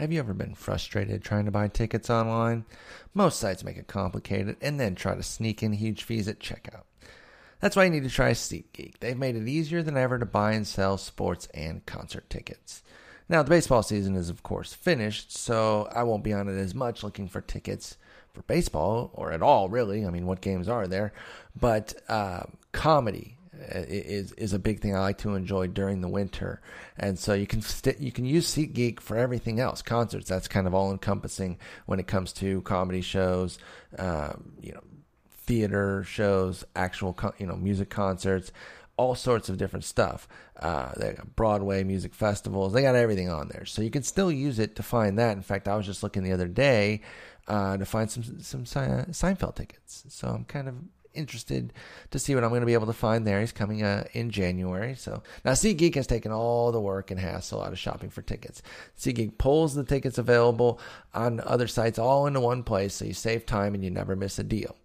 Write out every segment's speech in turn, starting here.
Have you ever been frustrated trying to buy tickets online? Most sites make it complicated and then try to sneak in huge fees at checkout. That's why you need to try SeatGeek. They've made it easier than ever to buy and sell sports and concert tickets. Now, the baseball season is, of course, finished, so I won't be on it as much looking for tickets for baseball or at all, really. I mean, what games are there? But uh, comedy is is a big thing I like to enjoy during the winter, and so you can st- you can use SeatGeek for everything else. Concerts that's kind of all encompassing when it comes to comedy shows, um, you know, theater shows, actual you know music concerts, all sorts of different stuff. Uh, they got Broadway music festivals. They got everything on there, so you can still use it to find that. In fact, I was just looking the other day uh, to find some some Seinfeld tickets. So I'm kind of interested to see what I'm going to be able to find there. He's coming uh, in January. So now SeatGeek has taken all the work and hassle out of shopping for tickets. SeatGeek pulls the tickets available on other sites all into one place so you save time and you never miss a deal.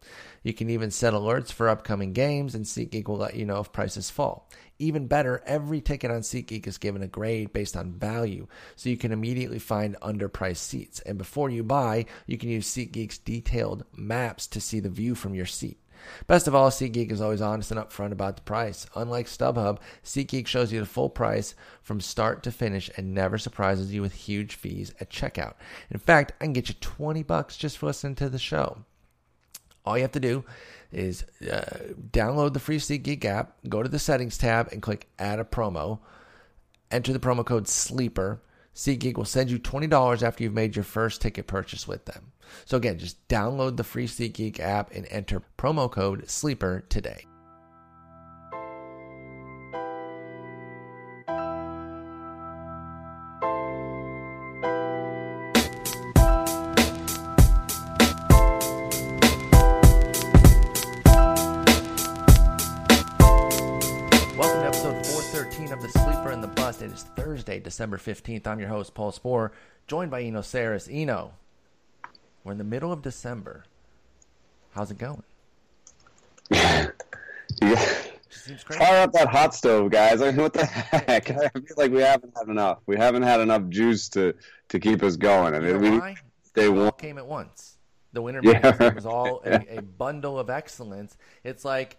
You can even set alerts for upcoming games, and SeatGeek will let you know if prices fall. Even better, every ticket on SeatGeek is given a grade based on value, so you can immediately find underpriced seats. And before you buy, you can use SeatGeek's detailed maps to see the view from your seat. Best of all, SeatGeek is always honest and upfront about the price. Unlike StubHub, SeatGeek shows you the full price from start to finish and never surprises you with huge fees at checkout. In fact, I can get you 20 bucks just for listening to the show. All you have to do is uh, download the free SeatGeek app, go to the settings tab, and click add a promo. Enter the promo code SLEEPER. SeatGeek will send you $20 after you've made your first ticket purchase with them. So again, just download the free SeatGeek app and enter promo code SLEEPER today. Welcome to episode 413 of The Sleeper and the Bust. It is Thursday, December 15th. I'm your host, Paul Sporer, joined by Eno Sarris. Eno, we're in the middle of December. How's it going? yeah. Fire up that hot stove, guys. I mean, what the heck? I feel like we haven't had enough. We haven't had enough juice to, to keep us going. I You know we, why? they all came at once. The winter Yeah. was all a, a bundle of excellence. It's like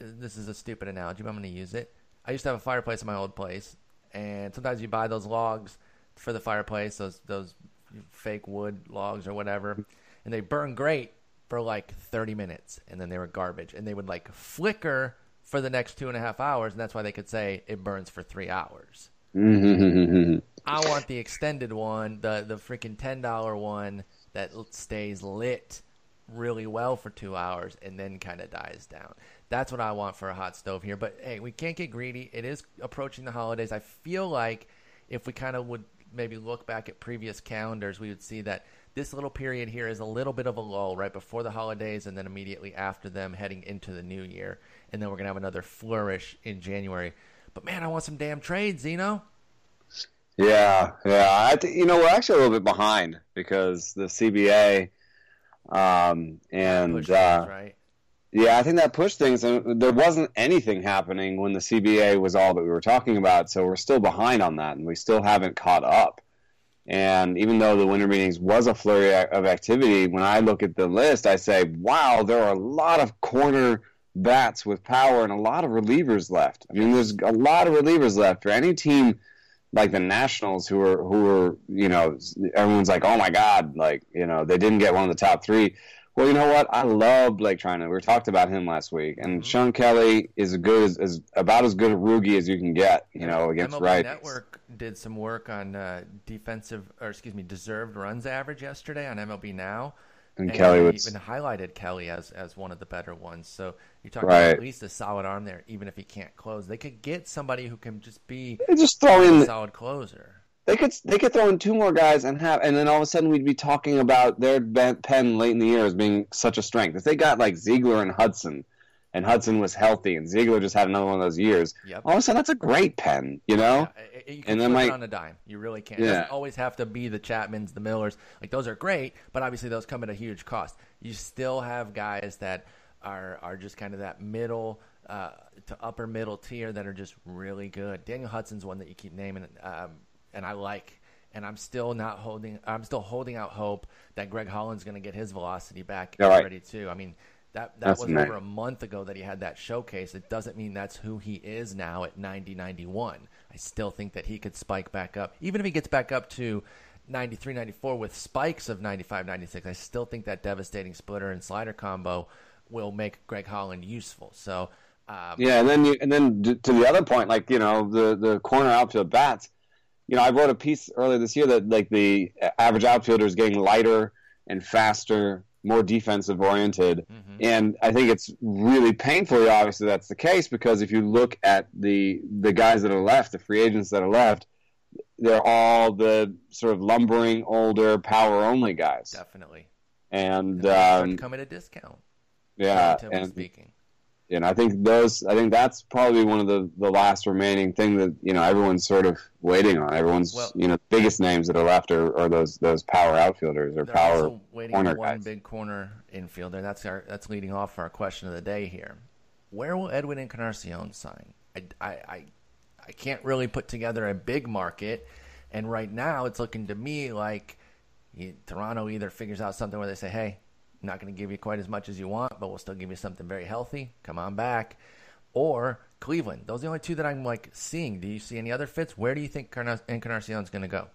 this is a stupid analogy, but I'm going to use it. I used to have a fireplace in my old place, and sometimes you buy those logs for the fireplace, those those fake wood logs or whatever, and they burn great for like 30 minutes, and then they were garbage, and they would like flicker for the next two and a half hours, and that's why they could say it burns for three hours. Mhm. I want the extended one, the the freaking ten dollar one that stays lit really well for two hours and then kind of dies down. That's what I want for a hot stove here. But hey, we can't get greedy. It is approaching the holidays. I feel like if we kind of would maybe look back at previous calendars, we would see that this little period here is a little bit of a lull right before the holidays and then immediately after them heading into the new year. And then we're going to have another flourish in January. But man, I want some damn trades, Eno. yeah, yeah. I th- you know we're actually a little bit behind because the CBA um, and Push uh, right? Yeah, I think that pushed things. There wasn't anything happening when the CBA was all that we were talking about, so we're still behind on that, and we still haven't caught up. And even though the winter meetings was a flurry of activity, when I look at the list, I say, "Wow, there are a lot of corner bats with power and a lot of relievers left." I mean, there's a lot of relievers left for any team like the Nationals, who are who are you know everyone's like, "Oh my God!" Like you know they didn't get one of the top three. Well, you know what? I love Blake Treinen. We talked about him last week, and Mhm. Shawn Kelley is as good as, as about as good a roogie as you can get. You know, against right. Network did some work on uh, defensive, or excuse me, deserved runs average yesterday on MLB Now, And Kelley was even highlighted Kelley as as one of the better ones. So you're talking Right. about at least a solid arm there, even if he can't close. They could get somebody who can just be they just throw a in. solid closer. They could they could throw in two more guys and have, and then all of a sudden we'd be talking about their pen late in the year as being such a strength. If they got like Ziegler and Hudson, and Hudson was healthy, and Ziegler just had another one of those years, Yep. all of a sudden that's a great pen. You know. Yeah, you And then, like- on a dime. You really can. Yeah. always have to be the Chapmans, the Millers. Like those are great, but obviously those come at a huge cost. You still have guys that are are just kind of that middle uh, to upper middle tier that are just really good. Daniel Hudson's one that you keep naming, um, and I like. and I'm still not holding. I'm still holding out hope that Greg Holland's going to get his velocity back right. already too. I mean, that that That's was nice. over a month ago that he had that showcase. It doesn't mean that's who he is now at 90, 91. I still think that he could spike back up, even if he gets back up to 93, 94 with spikes of 95, 96. I still think that devastating splitter and slider combo will make Greg Holland useful. So. Um, Yeah, and then you, and then to the other point, like you know the the corner outfield bats. You know, I wrote a piece earlier this year that like the average outfielder is getting lighter and faster, more defensive oriented, and I think it's really painfully obvious that that's the case because if you look at the the guys that are left, the free agents that are left, they're all the sort of lumbering, older, power only guys, Definitely. and to um, come at a discount. yeah, and speaking. And I think those I think that's probably one of the, the last remaining thing that you know everyone's sort of waiting on. Everyone's Well- you know biggest names that are left are, are those those power outfielders or power waiting corner on one guys. big corner infielder. That's our that's leading off our question of the day here. Where will Edwin Encarnacion sign? I, I, I, I can't really put together a big market, and right now it's looking to me like you, Toronto either figures out something where they say, "Hey, I'm not going to give you quite as much as you want, but we'll still give you something very healthy. Come on back," or Cleveland. Those are the only two that I'm like seeing. Do you see any other fits? Where do you think Carna- is going to go?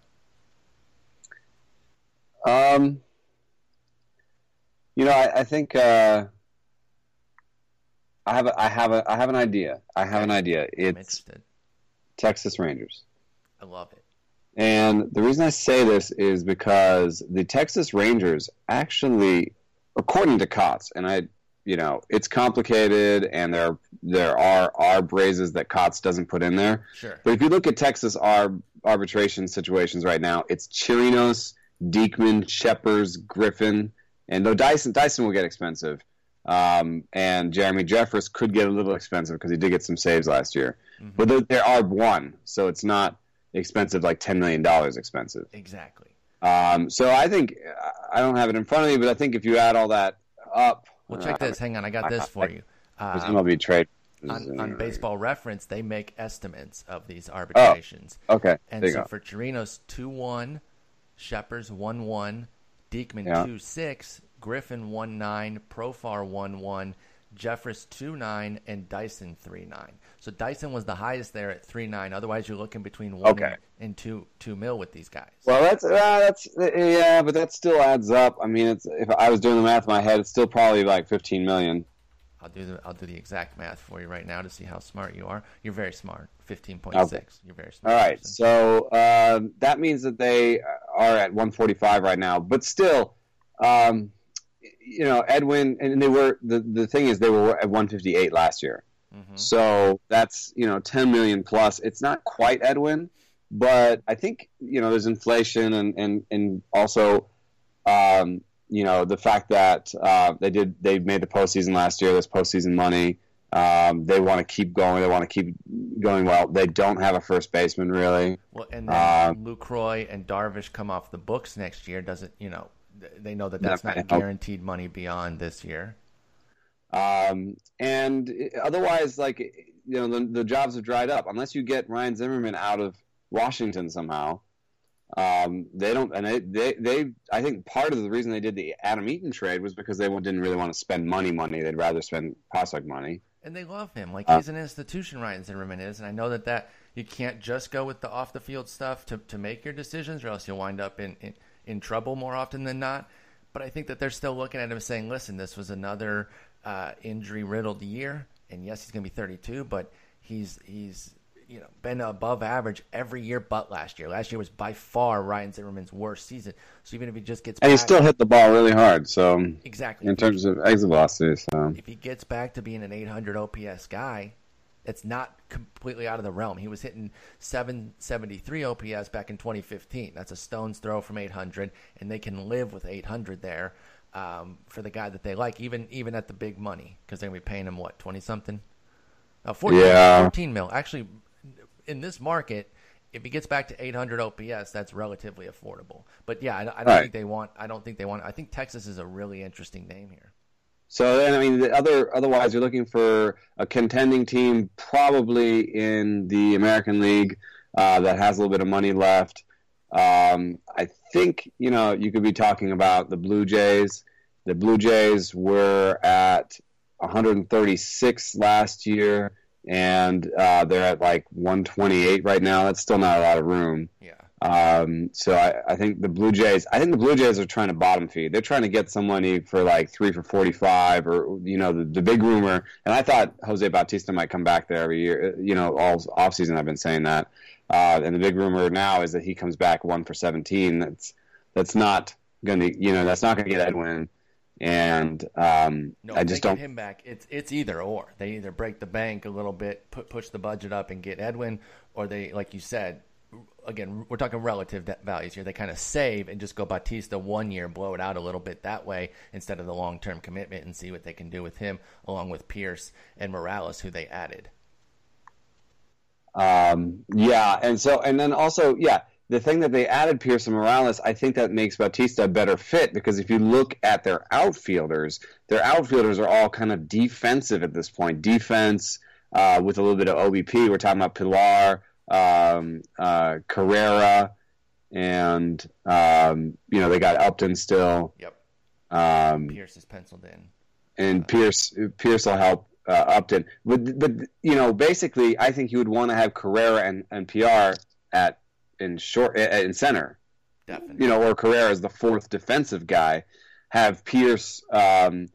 Um, you know, I, I think uh, I have a, I have a I have an idea. I have an idea. It's interested. Texas Rangers. I love it. And the reason I say this is because the Texas Rangers actually, according to Cots, and I, you know, it's complicated, and there there are arb raises that Cots doesn't put in there. Sure. But if you look at Texas arb arbitration situations right now, it's Chirinos, Diekman, Scheppers, Griffin, and though Dyson Dyson will get expensive, um, and Jeremy Jeffress could get a little expensive because he did get some saves last year. But they're, they're one, so it's not expensive like ten million dollars expensive. Exactly. Um, so I think I don't have it in front of me, but I think if you add all that up, Well, check uh, this. Hang on, I got this for you. there's Uh, MLB trade. on, on Baseball Reference, they make estimates of these arbitrations. Okay, and you so go. for Chirinos, 2 1, Scheppers 1 1, Diekman Yeah. 2 6, Griffin 1 9, Profar 1 1, Jeffress 2 9, and Dyson 3 9. So Dyson was the highest there at 3 9. Otherwise, you're looking between 1 Okay. and, and 2, 2 mil with these guys. Well, that's uh, that's yeah, but that still adds up. I mean, it's if I was doing the math in my head, it's still probably like 15 million. I'll do the I'll do the exact math for you right now to see how smart you are. You're very smart. 15.6. Okay. You're very smart. All right, person. so um, that means that they are at 145 right now, but still, um, you know, Edwin and they were the the thing is they were at 158 last year. Mhm. So that's you know 10 million plus. It's not quite Edwin, but I think you know there's inflation and and and also um, you know the fact that uh, they did they made the postseason last year. There's postseason money. Um, they want to keep going. They want to keep going well. They don't have a first baseman really. Well, and then Um, Lucroy and Darvish come off the books next year. Doesn't you know? Th- They know that that's That not help. guaranteed money beyond this year. Um, and otherwise, like you know, the, the jobs have dried up unless you get Ryan Zimmerman out of Washington somehow. Um, they don't, and they, they, they, I think part of the reason they did the Adam Eaton trade was because they didn't really want to spend money, money. They'd rather spend prospect money. And they love him. Like Uh, he's an institution, Ryan Zimmerman is. And I know that, that you can't just go with the off the field stuff to, to make your decisions, or else you'll wind up in, in, in trouble more often than not. But I think that they're still looking at him saying, listen, this was another uh, injury riddled year. And yes, he's going to be 32, but he's he's you know been above average every year but last year. Last year was by far Ryan Zimmerman's worst season. So even if he just gets And he still hit the ball really hard. So exactly in terms of exit velocity, so if he gets back to being an 800 OPS guy, it's not completely out of the realm. He was hitting 773 OPS back in 2015. That's a stone's throw from 800, and they can live with 800 there um, for the guy that they like, even even at the big money, because they're gonna be paying him what 20 something, uh, 14, Yeah. 14 mil. Actually, in this market. If he gets back to 800 OPS, that's relatively affordable. But yeah, I, I don't Right. think they want. I don't think they want. I think Texas is a really interesting name here. So then, I mean, the other otherwise, you're looking for a contending team, probably in the American League, uh, that has a little bit of money left. Um, I think you know you could be talking about the Blue Jays. The Blue Jays were at 136 last year, and uh, they're at like 128 right now. That's still not a lot of room. Yeah. Um, so I, I think the Blue Jays. I think the Blue Jays are trying to bottom feed. They're trying to get someone for like three for 45, or you know the, the big rumor. And I thought Jose Bautista might come back there every year. You know, all off season I've been saying that. Uh, and the big rumor now is that he comes back one for 17. That's that's not going to you know that's not going to get Edwin. And um, No, I just don't. get him back. It's it's either or. They either break the bank a little bit, put push the budget up and get Edwin, or they, like you said, again we're talking relative values here. They kind of save and just go Bautista one year, blow it out a little bit that way instead of the long term commitment and see what they can do with him, along with Pearce and Morales, who they added. Um, yeah, and so and then also, yeah, the thing that they added Pearce and Morales, I think that makes Bautista a better fit because if you look at their outfielders, their outfielders are all kind of defensive at this point. Defense uh, with a little bit of OBP. We're talking about Pillar, um, uh, Carrera, and um, you know they got Upton still. Yep, Um, Pearce is penciled in. and Pearce Pearce will help uh, Upton. But but you know, basically, I think you would want to have Carrera and, and PR at in short in center. Definitely. You know, or Carrera as the fourth defensive guy. Have Pearce um,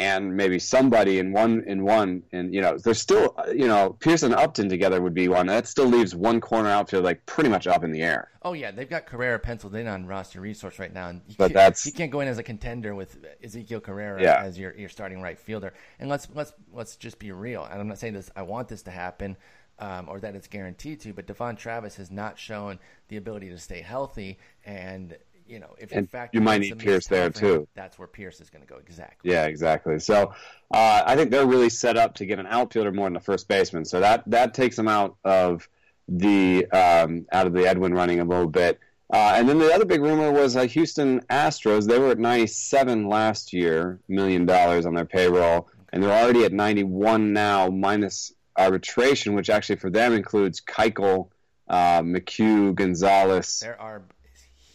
and maybe somebody in one in one, and you know, there's still you know Pearce and Upton together would be one. That still leaves one corner outfield like pretty much up in the air. Oh yeah, they've got Carrera penciled in on roster resource right now, and you But can't, that's- you can't go in as a contender with Ezequiel Carrera Yeah. as your your starting right fielder. And let's let's let's just be real. And I'm not saying this. I want this to happen, um, or that it's guaranteed to. But Devon Travis has not shown the ability to stay healthy, and you know if in fact you might need Pearce there, too. That's where Pearce is going to go exactly. Yeah, exactly. So uh, I think they're really set up to get an outfielder more than the first baseman. So that that takes them out of the um, out of the Edwin running a little bit. Uh, and then the other big rumor was uh, Houston Astros. They were at 97 last year, million dollars on their payroll, and they're already at 91 now, minus arbitration, which actually for them includes Keuchel, uh, McHugh, Gonzalez, There are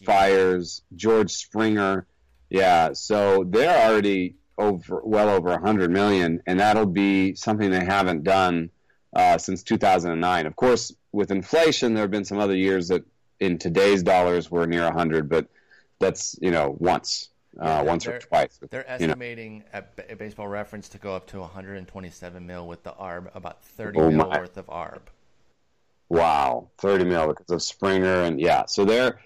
Fiers, George Springer. Yeah, so they're already over well over 100 million, and that'll be something they haven't done uh, since 2009. Of course, with inflation, there have been some other years that in today's dollars were near 100, but that's you know once, uh, once or twice. They're you know. estimating at Baseball Reference to go up to 127 mil with the ARB, about 30 Oh, mil worth of ARB. Wow, 30 mil because of Springer, and yeah, so they're.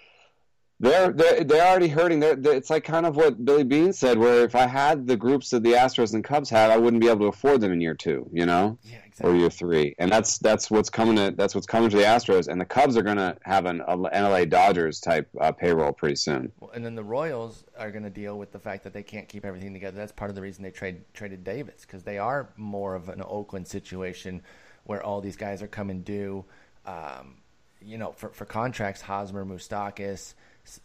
They're, they're they're already hurting. They're, they're- it's like kind of what Billy Beane said, where if I had the groups that the Astros and Cubs had, I wouldn't be able to afford them in year two. You know, Yeah, or year three, and that's that's what's coming to that's what's coming to the Astros, and the Cubs are going to have an a NLA Dodgers type uh, payroll pretty soon. Well, and then the Royals are going to deal with the fact that they can't keep everything together. That's part of the reason they trade traded Davis because they are more of an Oakland situation where all these guys are coming due. Um, you know, for, for contracts, Hosmer, Moustakas,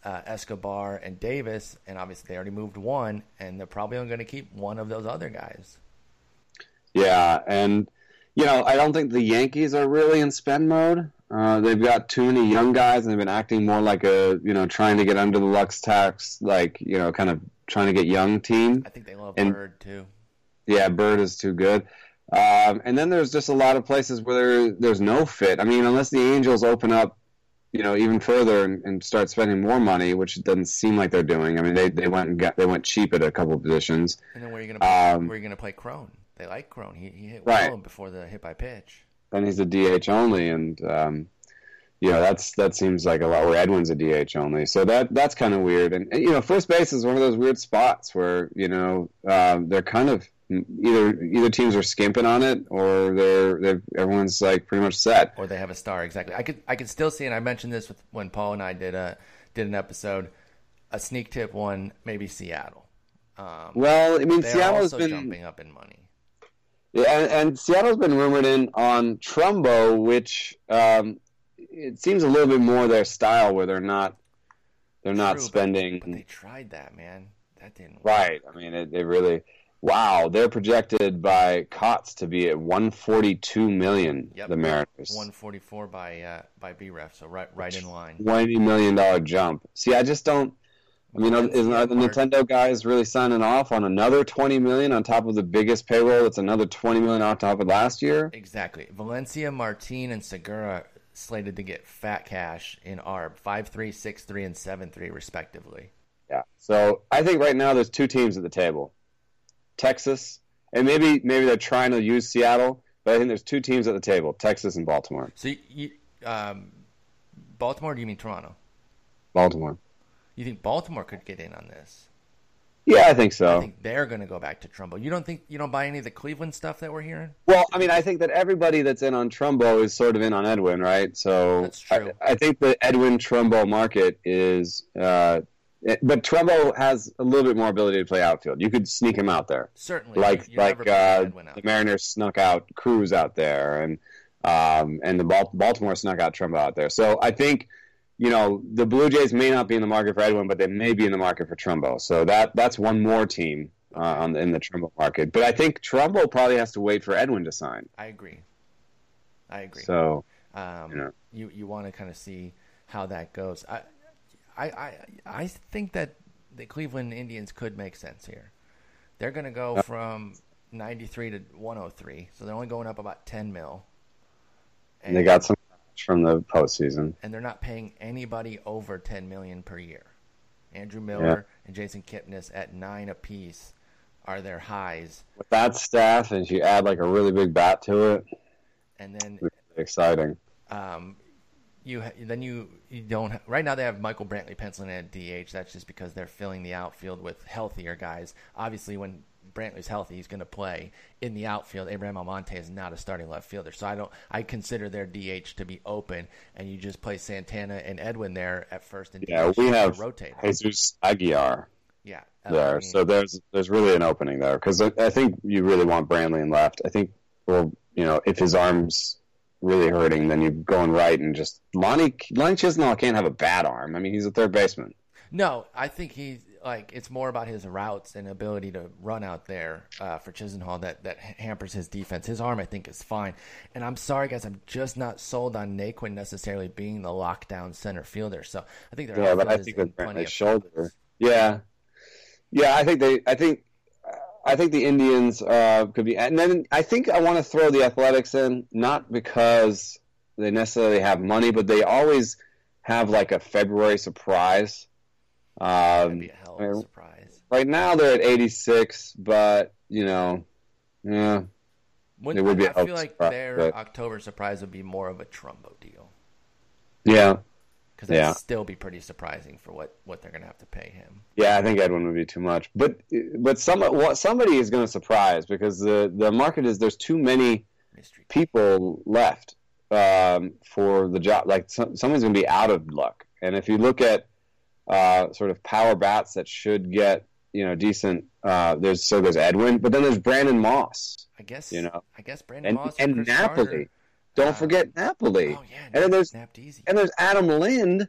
uh, Escobar, and Davis, and obviously they already moved one, and they're probably only going to keep one of those other guys. Yeah, and you know I don't think the Yankees are really in spend mode. Uh, they've got too many young guys, and they've been acting more like a you know trying to get under the Lux tax, like you know kind of trying to get young team. I think they love And- Bird too. Yeah, Bird is too good. Um, and then there's just a lot of places where there, there's no fit. I mean, unless the Angels open up, you know, even further and, and start spending more money, which it doesn't seem like they're doing. I mean, they, they went and got they went cheap at a couple of positions. And then where are you going to play, Um, where are you going to play Cron? They like Cron. He, he hit Right. well before the hit by pitch. Then he's a DH only, and um, you know that's that seems like a lot. Where Edwin's a DH only, so that that's kind of weird. And, and, you know, first base is one of those weird spots where you know um, they're kind of either either teams are skimping on it or they're they're everyone's like pretty much set. or they have a star exactly. I could I could still see, and I mentioned this with when Paul and I did a did an episode, a sneak tip one maybe Seattle. Um, Well, I mean, Seattle's been jumping up in money. yeah, and, and Seattle's been rumored in on Trumbo, which um, it seems a little bit more their style, where they're not they're not True, but- spending but, they tried that man. That didn't work. right. I mean, it, it really Wow, they're projected by Cots to be at 142 million. Yep. The Mariners, 144 by uh, by BREF, so right right in line. 20 million dollar jump. See, I just don't. I mean, isn't the Nintendo guys really signing off on another 20 million on top of the biggest payroll? That's another 20 million on top of last year. Exactly. Valencia, Martin, and Segura slated to get fat cash in ARB, 5 3, 6 3, and 7 3, respectively. Yeah. So I think right now there's two teams at the table, Texas, and maybe maybe they're trying to use Seattle, but I think there's two teams at the table, Texas and Baltimore. So, you, um, Baltimore, or do you mean Toronto? Baltimore. You think Baltimore could get in on this? Yeah, I think so. I think they're going to go back to Trumbo. You don't think you don't buy any of the Cleveland stuff that we're hearing? Well, I mean, I think that everybody that's in on Trumbo is sort of in on Edwin, right? So That's true. I, I think the Edwin Trumbo market is, uh, but Trumbo has a little bit more ability to play outfield. You could sneak him out there, Certainly. like You never like uh, the Mariners snuck out Cruz out there, and um, and the Baltimore snuck out Trumbo out there. So I think. You know the Blue Jays may not be in the market for Edwin, but they may be in the market for Trumbo. So that that's one more team uh, on the, in the Trumbo market. But I think Trumbo probably has to wait for Edwin to sign. I agree. I agree. So Um, you know. you you want to kind of see how that goes. I, I I I think that the Cleveland Indians could make sense here. They're going to go from 93 to 103, so they're only going up about 10 mil. And they got some from the postseason. and they're not paying anybody over 10 million per year. Andrew Miller and Jason Kipnis at nine apiece are their highs, With that staff, and you add like a really big bat to it, and then it's exciting. um, you then you you don't ha- right now they have Michael Brantley penciling at DH. That's just because they're filling the outfield with healthier guys. Obviously, when Brantley's healthy, he's going to play in the outfield. Abraham Almonte is not a starting left fielder, so I don't. I consider their DH to be open, and you just play Santana and Edwin there at first and Yeah, DH we have rotate. Jesus Aguilar Yeah, uh, there, I mean, so there's there's really an opening there because I, I think you really want Brantley in left. I think, well, you know, if his arm's really hurting, then you go in right and just Lonnie Lonnie Chisenhall can't have a bad arm. I mean, he's a third baseman. No, I think he's like it's more about his routes and ability to run out there uh, for Chisenhall that that hampers his defense. His arm, I think, is fine. And I'm sorry, guys, I'm just not sold on Naquin necessarily being the lockdown center fielder. So I think their Yeah, but I think in with plenty Brantley's of shoulder, yeah, yeah, I think they, I think, I think the Indians uh, could be, and then I think I want to throw the Athletics in, not because they necessarily have money, but they always have like a February surprise. Um, be a hell of a surprise. right now they're at 86, but you know, yeah, When, It would be I feel like surprise, their but- October surprise would be more of a Trumbo deal yeah, because that'd Yeah. still be pretty surprising for what what they're gonna have to pay him. yeah. I think Edwin would be too much, but but some what somebody is going to surprise because the the market is there's too many. Mystery. people left um, for the job. Like some, someone's going to be out of luck. And if you look at uh, sort of power bats that should get you know decent, uh, there's so there's Edwin, but then there's Brandon Moss, I guess you know, I guess Brandon and Moss and Napoli. Carter- Don't uh, forget Napoli. Oh yeah, and then there's and there's Adam Lind,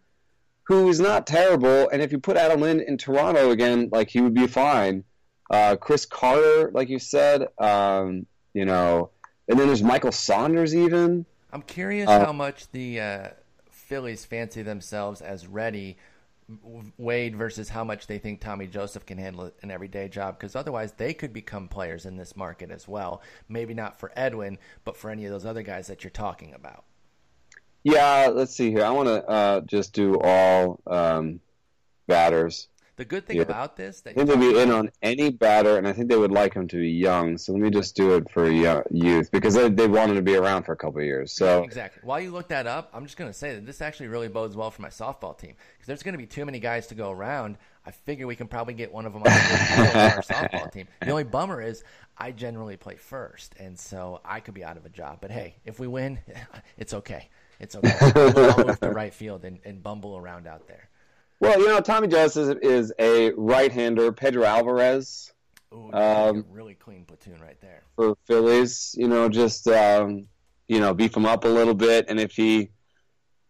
who is not terrible. And if you put Adam Lind in Toronto again, like he would be fine. Uh, Chris Carter, like you said, um, you know, and then there's Michael Saunders even. I'm curious Uh, how much the uh, Phillies fancy themselves as ready, Wade versus how much they think Tommy Joseph can handle an everyday job. Because otherwise, they could become players in this market as well. Maybe not for Edwin, but for any of those other guys that you're talking about. Yeah, let's see here. I want to uh, just do all um, batters. The good thing Yeah. about this that I think they'll be in on any batter, and I think they would like him to be young. So let me just do it for yo- youth because they, they want him to be around for a couple of years. So Exactly. While you look that up, I'm just going to say that this actually really bodes well for my softball team because there's going to be too many guys to go around. I figure we can probably get one of them on our softball team. The only bummer is I generally play first, and so I could be out of a job. But hey, if we win, it's okay. It's okay. I'll move to right field and, and bumble around out there. Well, you know, Tommy Joseph is a right-hander. Pedro Alvarez Ooh, Um, really clean platoon right there. for Phillies. You know, just um, you know, beef him up a little bit, and if he,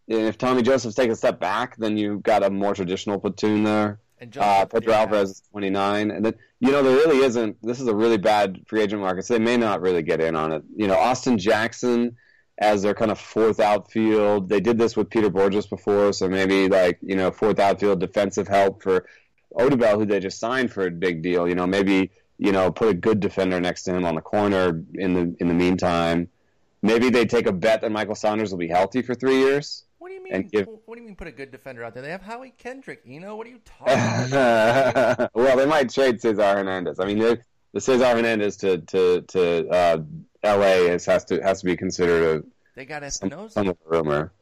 and if Tommy Joseph's taking a step back, then you've got a more traditional platoon there. And Uh, Pedro did Alvarez is 29, and then you know there really isn't. This is a really bad free agent market, so they may not really get in on it. You know, Austin Jackson as their kind of fourth outfield. They did this with Peter Bourjos before, so maybe like you know fourth outfield defensive help for Odubel, who they just signed for a big deal. You know, maybe you know put a good defender next to him on the corner in the in the meantime. Maybe they take a bet that Michael Saunders will be healthy for three years. What do you mean? give- What do you mean? Put a good defender out there? They have Howie Kendrick. You know what are you talking about? well, they might trade Cesar Hernandez. I mean, the, the Cesar Hernandez to to to uh, L.A. is, has to has to be considered They got a Espinosa. some of a rumor.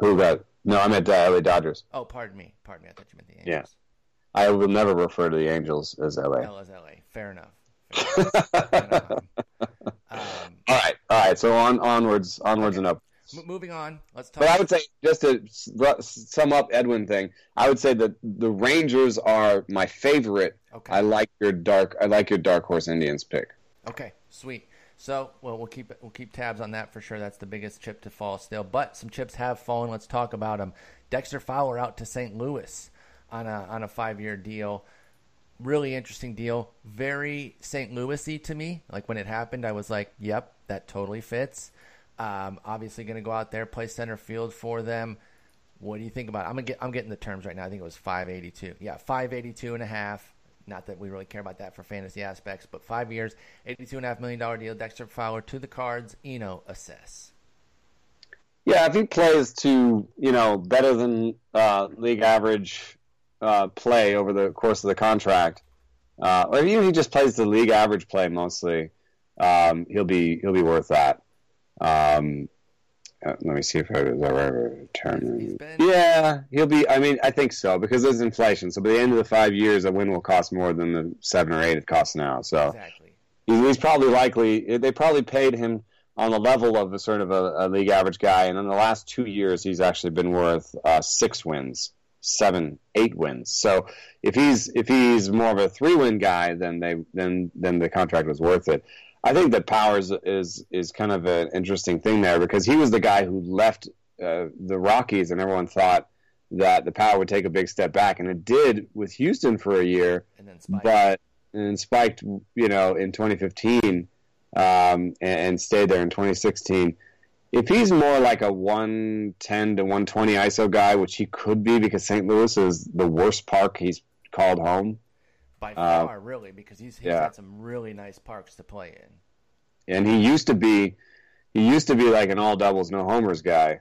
Who got? No, I meant uh, L.A. Dodgers. Oh, pardon me. Pardon me. I thought you meant the Angels. Yeah. I will never refer to the Angels as L.A. L is L.A. Fair enough. Fair enough. um, all right, all right. So on onwards, onwards and up. m- moving on. Let's talk. But I would say, just to sum up Edwin thing, I would say that the Rangers are my favorite. okay. I like your dark. I like your dark horse Indians pick. Okay, sweet. So, well, we'll keep we'll keep tabs on that for sure. That's the biggest chip to fall still, but some chips have fallen. Let's talk about them. Dexter Fowler out to St. Louis on a on a five year deal. Really interesting deal. Very St. Louisy to me. Like when it happened, I was like, "Yep, that totally fits." Um, obviously, going to go out there play center field for them. What do you think about? It? I'm gonna get, I'm getting the terms right now. I think it was 582. Yeah, 582 and a half. Not that we really care about that for fantasy aspects, but five years, 82 and a half million dollar deal. Dexter Fowler to the Cards. Eno assess. Yeah, if he plays to you know better than uh, league average uh, play over the course of the contract, uh, or even if he just plays the league average play mostly, um, he'll be he'll be worth that. Um, uh, let me see if I was ever been- Yeah, he'll be. I mean, I think so because there's inflation. So by the end of the five years, a win will cost more than the seven or eight it costs now. So Exactly. he's, he's probably likely. They probably paid him on the level of a sort of a, a league average guy, and in the last two years, he's actually been worth uh, six wins, seven, eight wins. So if he's if he's more of a three win guy, then they then then the contract was worth it. I think that Powers is is kind of an interesting thing there because he was the guy who left uh, the Rockies, and everyone thought that the Power would take a big step back, and it did with Houston for a year And then Spike. but and spiked, you know, in 2015 um, and, and stayed there in 2016. If he's more like a 110 to 120 ISO guy, which he could be because St. Louis is the worst park he's called home, By uh, far, really, because he's, he's yeah. had some really nice parks to play in. and he used to be he used to be like an all doubles no homers guy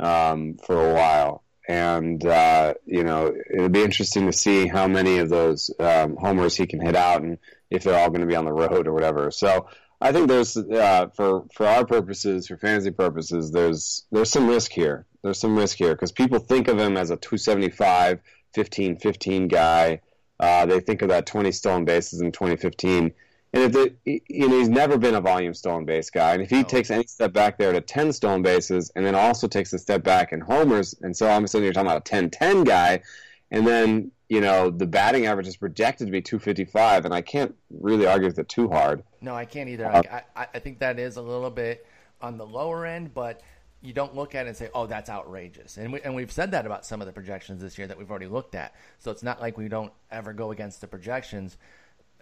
um, for a while and uh, you know it'll be interesting to see how many of those um, homers he can hit out and if they're all going to be on the road or whatever so I think there's uh, for for our purposes for fantasy purposes there's there's some risk here there's some risk here because people think of him as a 275 15 15 guy uh, they think of that 20 stolen bases in 2015 and if the, you know, he's never been a volume stolen base guy, and if he No. takes any step back there to ten stolen bases, and then also takes a step back in homers, and so all of a sudden you're talking about a 10-10 guy, and then you know the batting average is projected to be 255, and I can't really argue with it too hard. No, I can't either. Uh, I, I I think that is a little bit on the lower end, but you don't look at it and say, "Oh, that's outrageous." And we, and we've said that about some of the projections this year that we've already looked at. So it's not like we don't ever go against the projections.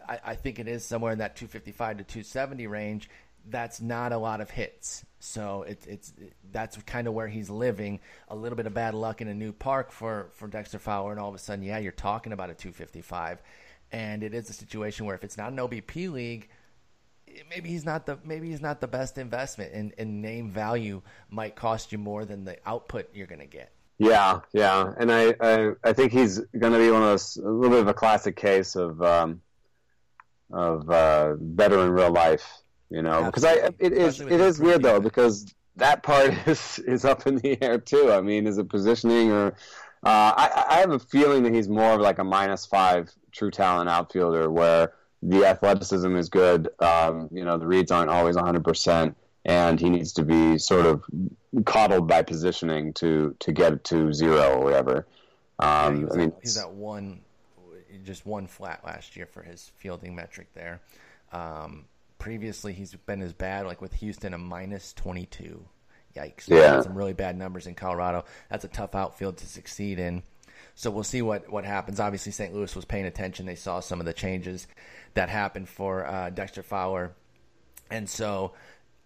I, I think it is somewhere in that 255 to 270 range. That's not a lot of hits. So it, it's that's kind of where he's living. A little bit of bad luck in a new park for for Dexter Fowler, and all of a sudden, yeah, you're talking about a 255. And it is a situation where if it's not an OBP league, maybe he's not the maybe he's not the best investment and, and name value might cost you more than the output you're going to get. Yeah, yeah, and I I, I think he's going to be one of those a little bit of a classic case of um, of uh, better in real life, you know, because I it is it is weird though because that part is is up in the air too. I mean, is it positioning or uh, I I have a feeling that he's more of like a minus five true talent outfielder where the athleticism is good. Um, you know, the reads aren't always 100 percent. And he needs to be sort of coddled by positioning to, to get it to zero or whatever. Um, was I mean, he's at one just one flat last year for his fielding metric there um, previously he's been as bad like with Houston a minus 22 yikes Yeah. some really bad numbers in Colorado that's a tough outfield to succeed in So we'll see what, what happens. Obviously, St. Louis was paying attention. They saw some of the changes that happened for uh, Dexter Fowler. And so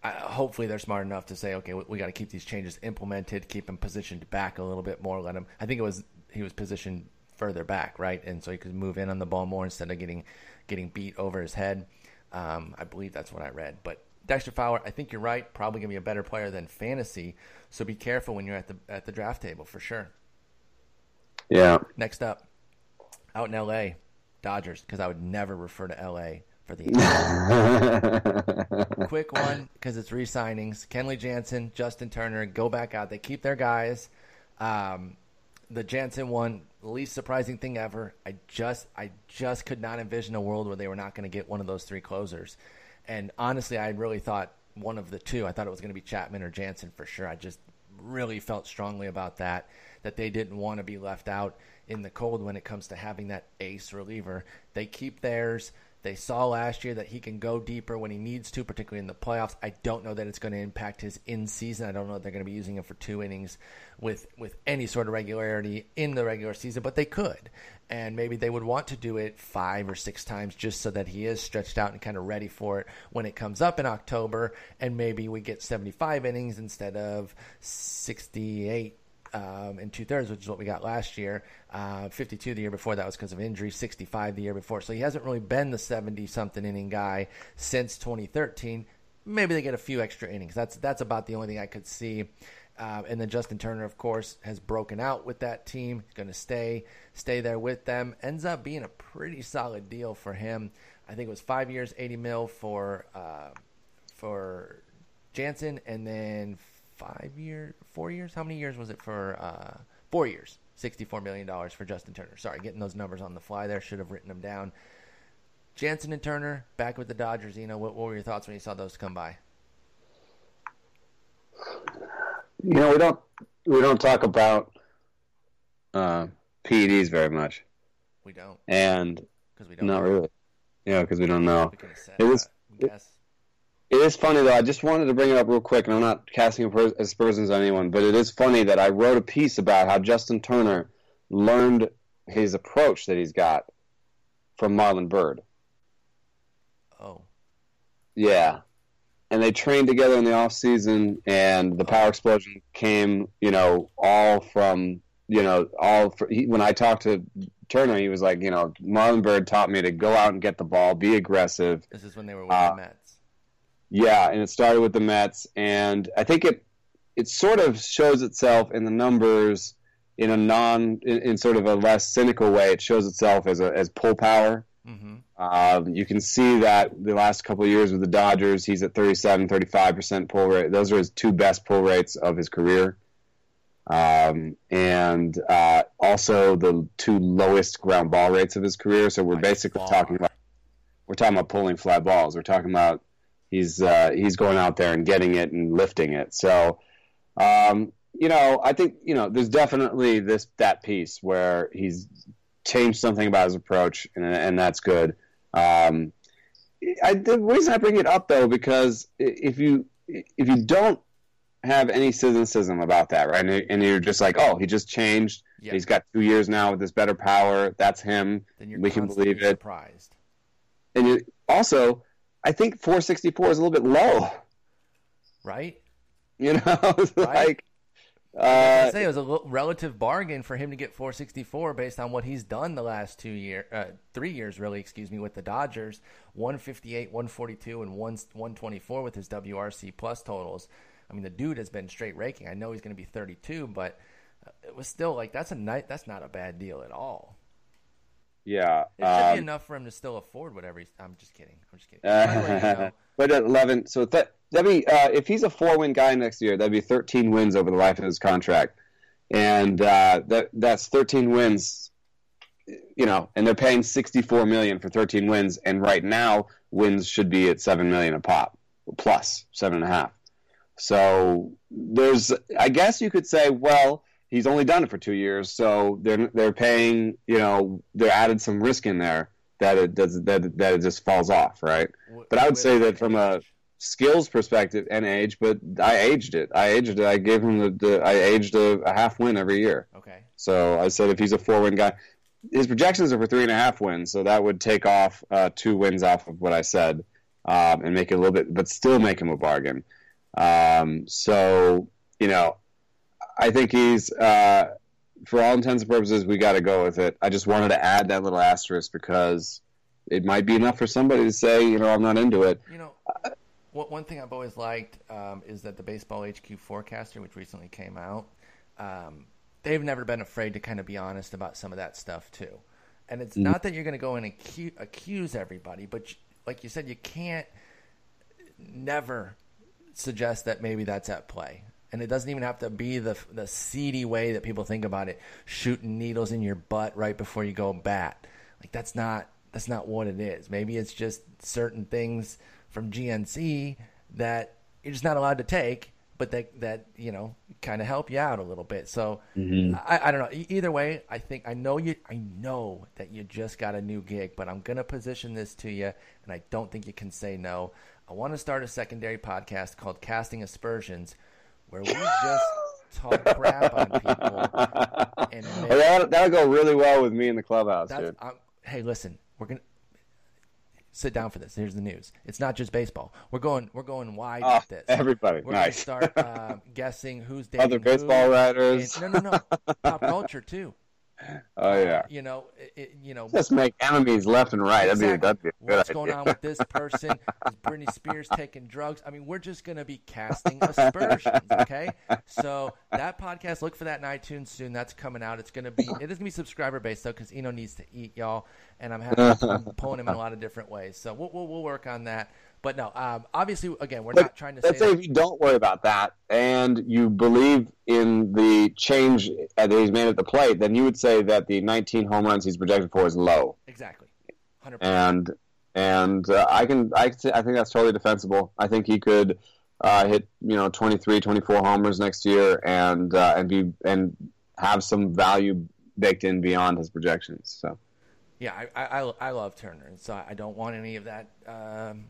uh, hopefully they're smart enough to say, okay, we, we got to keep these changes implemented, keep him positioned back a little bit more, let him. I think it was he was positioned further back, right, and so he could move in on the ball more instead of getting getting beat over his head. Um, I believe that's what I read. But Dexter Fowler, I think you're right. Probably gonna be a better player than fantasy. So be careful when you're at the at the draft table for sure. Yeah. Next up, out in L.A., Dodgers, because I would never refer to L.A. for the quick one because it's re-signings. Kenley Jansen, Justin Turner go back out. They keep their guys. Um, the Jansen one, least surprising thing ever. I just I just could not envision a world where they were not going to get one of those three closers. And honestly, I really thought one of the two. I thought it was going to be Chapman or Jansen for sure. I just really felt strongly about that that they didn't want to be left out in the cold when it comes to having that ace reliever. They keep theirs. They saw last year that he can go deeper when he needs to, particularly in the playoffs. I don't know that it's going to impact his in season. I don't know that they're going to be using him for two innings with with any sort of regularity in the regular season, but they could. And maybe they would want to do it five or six times just so that he is stretched out and kind of ready for it when it comes up in October. And maybe we get 75 innings instead of 68 um, and two thirds, which is what we got last year. Uh, 52 the year before, that was because of injury. 65 the year before. So he hasn't really been the 70 something inning guy since 2013. Maybe they get a few extra innings. That's that's about the only thing I could see. Uh, and then Justin Turner, of course, has broken out with that team. Going to stay stay there with them. Ends up being a pretty solid deal for him. I think it was five years, 80 mil for uh, for Jansen, and then five years, four years. How many years was it for? Uh, four years, sixty-four million dollars for Justin Turner. Sorry, getting those numbers on the fly there. Should have written them down. Jansen and Turner back with the Dodgers. You know, what, what were your thoughts when you saw those come by? You know, we don't we don't talk about uh, PEDs very much. We don't, and because we don't. Not really. Yeah, because we don't know. We It was- guess. It is funny though. I just wanted to bring it up real quick, and I'm not casting aspersions on anyone, but it is funny that I wrote a piece about how Justin Turner learned his approach that he's got from Marlon Byrd. Oh, Yeah. And they trained together in the off season, and the power explosion came, you know, all from, you know, all. For, he, when I talked to Turner, he was like, you know, Marlon Byrd taught me to go out and get the ball, be aggressive, this is when they were with Uh, the Mets. Yeah, and it started with the Mets, and I think it it sort of shows itself in the numbers in a non in, in sort of a less cynical way. It shows itself as a as pull power. Mm-hmm. Um, you can see that the last couple of years with the Dodgers, he's at 37, 35 percent pull rate. Those are his two best pull rates of his career, um, and uh, also the two lowest ground ball rates of his career. So we're basically talking about we're talking about pulling fly balls. We're talking about he's uh, he's going out there and getting it and lifting it. So, um, you know, I think you know there's definitely this that piece where he's changed something about his approach, and, and that's good. Um, I, the reason I bring it up though, because if you if you don't have any cynicism about that, right, and, and you're just like, oh, he just changed. Yeah. He's got two years now with this better power. That's him Then you're we can believe it. surprised. and you, also, I think 464 is a little bit low. Right? You know, Right. like I uh, say it was a relative bargain for him to get 464 based on what he's done the last two year, uh, three years really, excuse me, with the Dodgers, 158, 142, and 1 124 with his WRC plus totals. I mean, the dude has been straight raking. I know he's going to be 32, but uh, it was still like that's a night. That's not a bad deal at all. Yeah. It should be Um, enough for him to still afford whatever he's. I'm just kidding. I'm just kidding. By the way, you know, but at 11, so that that'd be uh, if he's a four-win guy next year, that'd be 13 wins over the life of his contract, and uh, that that's 13 wins. You know, and they're paying 64 million for 13 wins, and right now wins should be at seven million a pop, plus seven and a half. So there's, I guess you could say, well, he's only done it for two years, so they're they're paying, you know, they're added some risk in there that it does that that it just falls off, right? But I would say that from a- skills perspective and age, but I aged it. I aged it. I gave him the, the I aged a, a half win every year. Okay. So I said if he's a four win guy, his projections are for three and a half wins, so that would take off uh, two wins off of what I said um, and make it a little bit, but still make him a bargain. Um, so you know, I think he's uh, for all intents and purposes we got to go with it. I just wanted to add that little asterisk because it might be enough for somebody to say, you know, I'm not into it. You know, one thing I've always liked um, is that the Baseball HQ forecaster, which recently came out, um, they've never been afraid to kind of be honest about some of that stuff too. And it's mm-hmm. not that you're going to go and accuse, accuse everybody, but like you said, you can't never suggest that maybe that's at play. And it doesn't even have to be the the seedy way that people think about it, shooting needles in your butt right before you go bat. Like that's not that's not what it is. Maybe it's just certain things from GNC that you're just not allowed to take, but that that you know kind of help you out a little bit. So mm-hmm. I, I don't know. either way, I think I know you. I know that you just got a new gig, but I'm gonna position this to you, and I don't think you can say no. I want to start a secondary podcast called Casting Aspersions, where we just talk crap on people. And that'll, that'll, go really well with me in the clubhouse, dude. hey, listen, we're gonna sit down for this. Here's the news. It's not just baseball. We're going we're going wide oh, with this. Everybody, we're nice. Start uh, guessing who's dating other baseball writers. And, no, no, no. Pop culture too. Oh yeah. Uh, you know, it, you know. Just make enemies left and right. Exactly. That'd be, that'd be What's idea. going on with this person? Is Britney Spears taking drugs? I mean, we're just going to be casting aspersions. Okay. So that podcast, look for that in iTunes soon. That's coming out. It's going to be. It is going to be subscriber based though, because Eno needs to eat, y'all, and I'm having I'm pulling him in a lot of different ways. So we'll we'll, we'll work on that. But no, um, obviously, again, we're but not trying to. Say. Let's say, say if you don't worry about that and you believe in the change that he's made at the plate, then you would say that the 19 home runs he's projected for is low. Exactly, 100%. And and uh, I can I I think that's totally defensible. I think he could uh, hit you know 23, 24 homers next year and uh, and be and have some value baked in beyond his projections. So. Yeah, I, I, I love Turner, and so I don't want any of that um,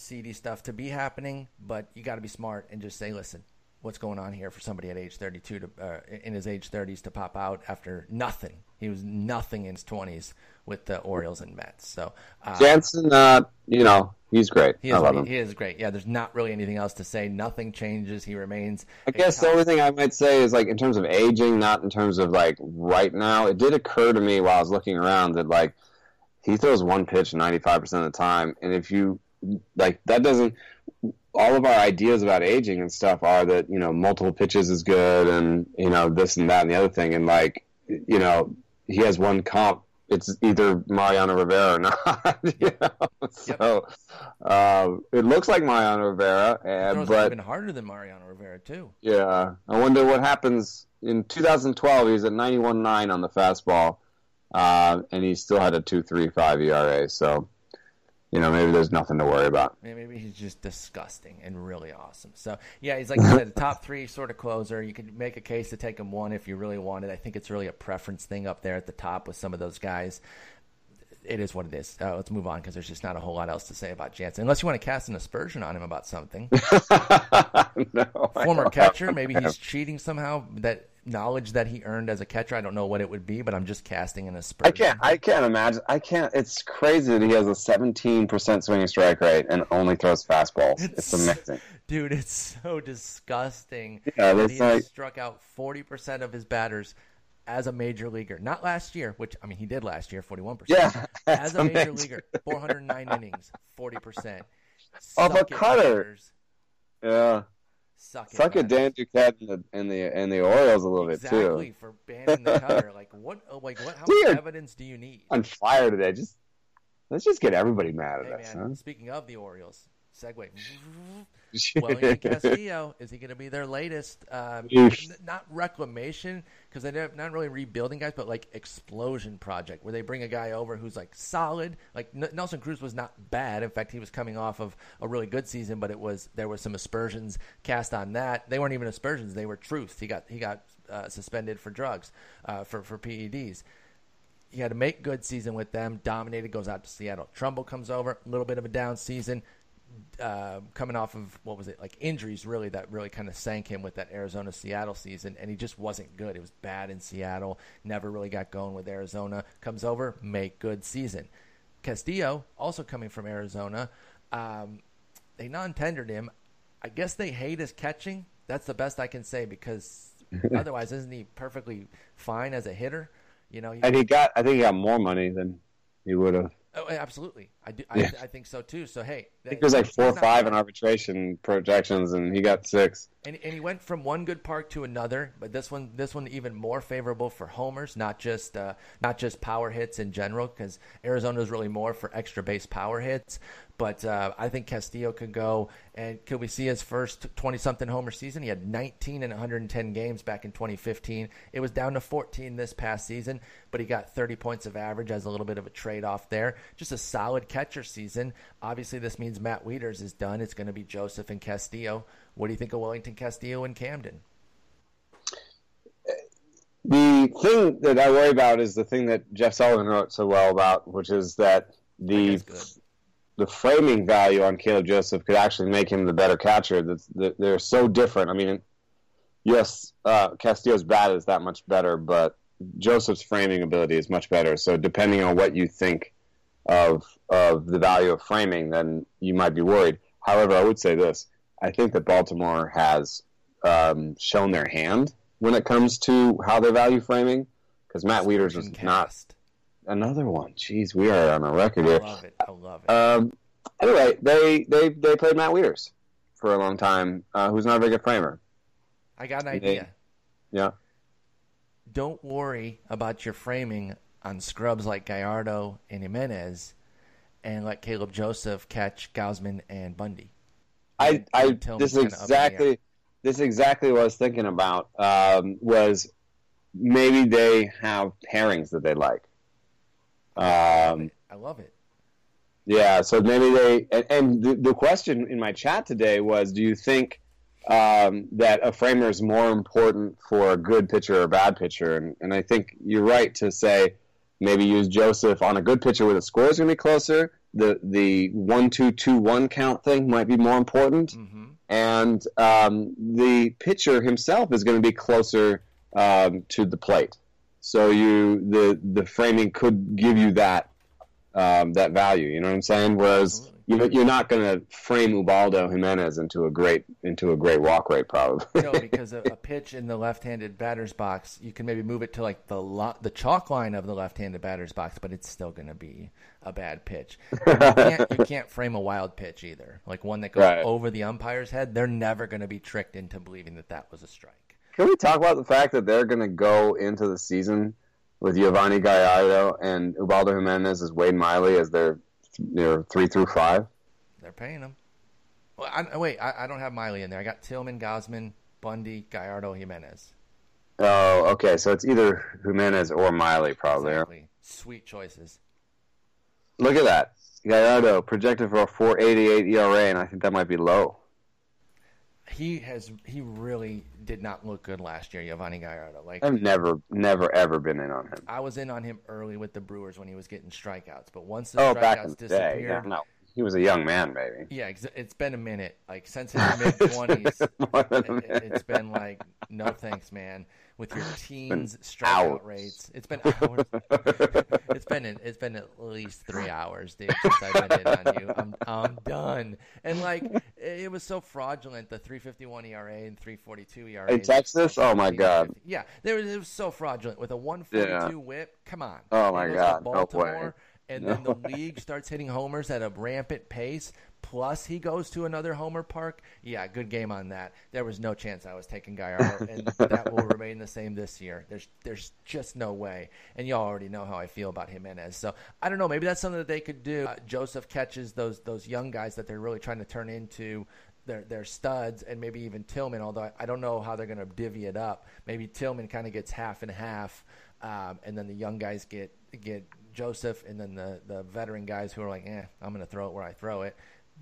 seedy stuff to be happening, but you got to be smart and just say, listen, what's going on here for somebody at age 32 to uh, in his age 30s to pop out after nothing. He was nothing in his 20s with the Orioles and Mets. So uh, Jansen, uh, you know, he's great. He is, I love him. He is great. Yeah, there's not really anything else to say. Nothing changes. He remains. I guess the only thing I might say is like in terms of aging, not in terms of like right now. It did occur to me while I was looking around that like he throws one pitch 95% of the time, and if you like that doesn't all of our ideas about aging and stuff are that you know multiple pitches is good and you know this and that and the other thing and like you know he has one comp it's either Mariano Rivera or not. you know? So uh, it looks like Mariano Rivera, and, but even harder than Mariano Rivera too. Yeah, I wonder what happens in 2012. He was at 91.9 on the fastball, uh, and he still had a 2.35 ERA. So you know, maybe there's nothing to worry about. Maybe he's just disgusting and really awesome. So yeah, he's like you said, top three sort of closer. You could make a case to take him one if you really wanted. I think it's really a preference thing up there at the top with some of those guys. It is what it is. Uh, let's move on because there's just not a whole lot else to say about Jansen, unless you want to cast an aspersion on him about something. no, Former catcher, maybe he's cheating somehow. That knowledge that he earned as a catcher. I don't know what it would be, but I'm just casting an aspersion. I can't. I can't imagine. I can't. It's crazy that he has a 17 percent swinging strike rate and only throws fastballs. It's, it's amazing, dude. It's so disgusting. Yeah, that he like... struck out 40 percent of his batters as a major leaguer. Not last year, which I mean he did last year, 41 percent. Yeah, as a major amazing. leaguer, 409 innings, 40 percent. Of a cutter. Yeah. Suck it. Suck it, Dan Duquette and the and the and the Orioles a little exactly, bit too. Exactly for banning the cutter. like what? Oh, like what? How much evidence do you need? On fire today. Just let's just get everybody mad at hey, us. Man, huh? Speaking of the Orioles, segue. Wellington Castillo is he going to be their latest? Um, not reclamation because they're not really rebuilding guys, but like explosion project where they bring a guy over who's like solid. Like Nelson Cruz was not bad. In fact, he was coming off of a really good season, but it was there were some aspersions cast on that. They weren't even aspersions; they were truths. He got he got uh, suspended for drugs, uh, for for PEDs he had a make good season with them. Dominated, goes out to Seattle. Trumbo comes over, a little bit of a down season uh, coming off of what was it like injuries really that really kind of sank him with that Arizona Seattle season and he just wasn't good. It was bad in Seattle, never really got going with Arizona. Comes over, make good season. Castillo also coming from Arizona, um, they non-tendered him. I guess they hate his catching. That's the best I can say because otherwise, isn't he perfectly fine as a hitter? You know, he, and he got. I think he got more money than he would have. Oh, absolutely. I do. Yeah. I, I think so too. So hey, I think was like four or five in arbitration projections, and he got six. And, and he went from one good park to another, but this one this one even more favorable for homers, not just uh, not just power hits in general, because Arizona is really more for extra base power hits. But uh, I think Castillo could go, and could we see his first twenty something homer season? He had 19 in 110 games back in 2015. It was down to 14 this past season, but he got 30 points of average as a little bit of a trade off there. Just a solid catcher season. Obviously, this means Matt Wieters is done. It's going to be Joseph and Castillo. What do you think of Wellington Castillo and Camden? The thing that I worry about is the thing that Jeff Sullivan wrote so well about, which is that the That guy's good. the framing value on Caleb Joseph could actually make him the better catcher. That they're so different. I mean, yes, uh, Castillo's bat is that much better, but Joseph's framing ability is much better. So depending on what you think of of the value of framing, then you might be worried. However, I would say this: I think that Baltimore has um, shown their hand when it comes to how they value framing. Because Matt Wieters was not another one. Jeez, we are on a record here. I love it. I love it. Um, anyway, they, they they played Matt Wieters for a long time, uh, who's not a very good framer. I got an they- idea. Yeah, Don't worry about your framing on scrubs like Gallardo and Jimenez, and let Caleb Joseph catch Gausman and Bundy. I, I this is kinda up in the air. exactly this is exactly what I was thinking about. Um, was maybe they have pairings that they like. Um, I love it. Yeah, so maybe they and, and the, the question in my chat today was, do you think um, that a framer is more important for a good pitcher or a bad pitcher? And, and I think you're right to say maybe use Joseph on a good pitcher where the score is going to be closer. The the one two two one count thing might be more important, hmm and um, the pitcher himself is going to be closer um, to the plate. So you the the framing could give you that um, that value. You know what I'm saying? Whereas you you're not going to frame Ubaldo Jimenez into a great into a great walk rate, probably. No, because a, a pitch in the left-handed batter's box, you can maybe move it to like the lo- the chalk line of the left-handed batter's box, but it's still going to be a bad pitch. You, can't, you can't frame a wild pitch either, like one that goes Right. over the umpire's head. They're never going to be tricked into believing that that was a strike. Can we talk about the fact that they're going to go into the season with Yovani Gallardo and Ubaldo Jimenez as Wade Miley as their their three through five? They're paying them. Well, I, oh, wait, I, I don't have Miley in there. I got Tillman, Gausman, Bundy, Gallardo, Jimenez. Oh, okay. So it's either Jimenez or Miley, probably. Exactly. Sweet choices. Look at that. Gallardo projected for a 488 ERA, and I think that might be low. He has he really did not look good last year, Yovani Gallardo. Like I've never, never, ever been in on him. I was in on him early with the Brewers when he was getting strikeouts, but once the Oh, strikeouts back in the day. disappeared, Yeah, no, he was a young man, maybe. yeah, it's been a minute. Like since his mid twenties, it, has been like no thanks, man. With your teens strikeout rates, it's been hours. it's been an, it's been at least three hours, dude, since I've been in on you. I'm I'm done. And like it, was so fraudulent. The 351 ERA and 342 ERA In Texas? Oh, my God. Yeah, there was, it was so fraudulent with a 142 Yeah. whip. Come on. Oh, my He goes to God. No way. And then the league starts hitting homers at a rampant pace. Plus, he goes to another homer park. Yeah, good game on that. There was no chance I was taking Gallardo, and that will remain the same this year. There's, there's just no way. And y'all already know how I feel about Jimenez. So I don't know. Maybe that's something that they could do. Uh, Joseph catches those those young guys that they're really trying to turn into their their studs, and maybe even Tillman. Although I, I don't know how they're going to divvy it up. Maybe Tillman kind of gets half and half, um, and then the young guys get get Joseph, and then the the veteran guys who are like, eh, I'm going to throw it where I throw it.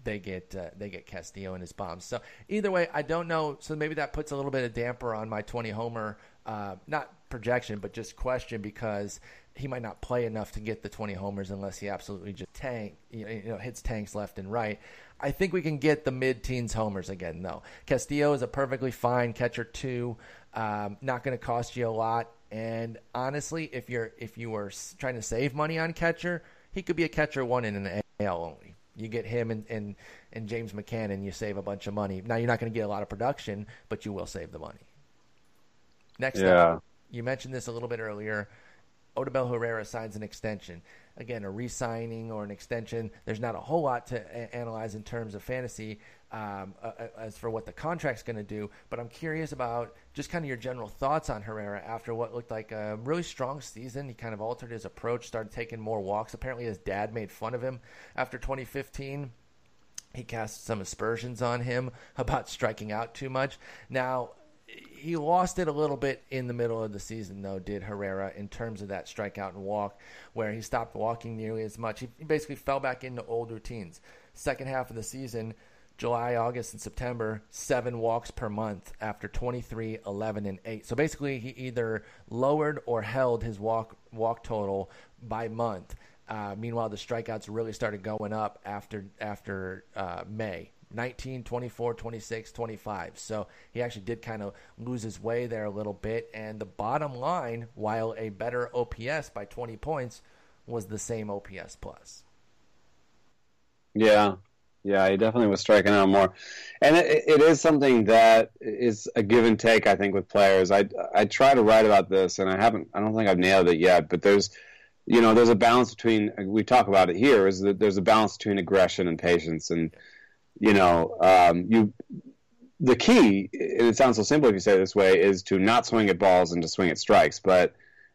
They get uh, they get Castillo and his bombs. So either way, I don't know. So maybe that puts a little bit of damper on my 20 homer, uh, not projection, but just question because he might not play enough to get the 20 homers unless he absolutely just tank, you know, hits tanks left and right. I think we can get the mid-teens homers again, though. Castillo is a perfectly fine catcher too. Um, not going to cost you a lot. And honestly, if you're if you were trying to save money on catcher, he could be a catcher one in an AL only. You get him and, and, and James McCann, and you save a bunch of money. Now you're not going to get a lot of production, but you will save the money. Next yeah. up, you mentioned this a little bit earlier. Odubel Herrera signs an extension. Again, a re-signing or an extension. There's not a whole lot to a- analyze in terms of fantasy um, uh, as for what the contract's going to do. But I'm curious about just kind of your general thoughts on Herrera after what looked like a really strong season. He kind of altered his approach, started taking more walks. Apparently, his dad made fun of him after 2015 he cast some aspersions on him about striking out too much. Now, he lost it a little bit in the middle of the season, though, did Herrera, in terms of that strikeout and walk, where he stopped walking nearly as much. He basically fell back into old routines. Second half of the season, July, August, and September, seven walks per month after 23, 11, and 8. So basically, he either lowered or held his walk, walk total by month. Uh, meanwhile, the strikeouts really started going up after after uh, May. 19, 24, 26, 25. So he actually did kind of lose his way there a little bit. And the bottom line, while a better OPS by 20 points, was the same OPS plus. Yeah. Yeah, he definitely was striking out more, and it, it is something that is a give and take. I think with players, I I try to write about this, and I haven't. I don't think I've nailed it yet. But there's, you know, there's a balance between. We talk about it here. Is that there's a balance between aggression and patience, and you know, um, you the key, and it sounds so simple if you say it this way, is to not swing at balls and to swing at strikes. But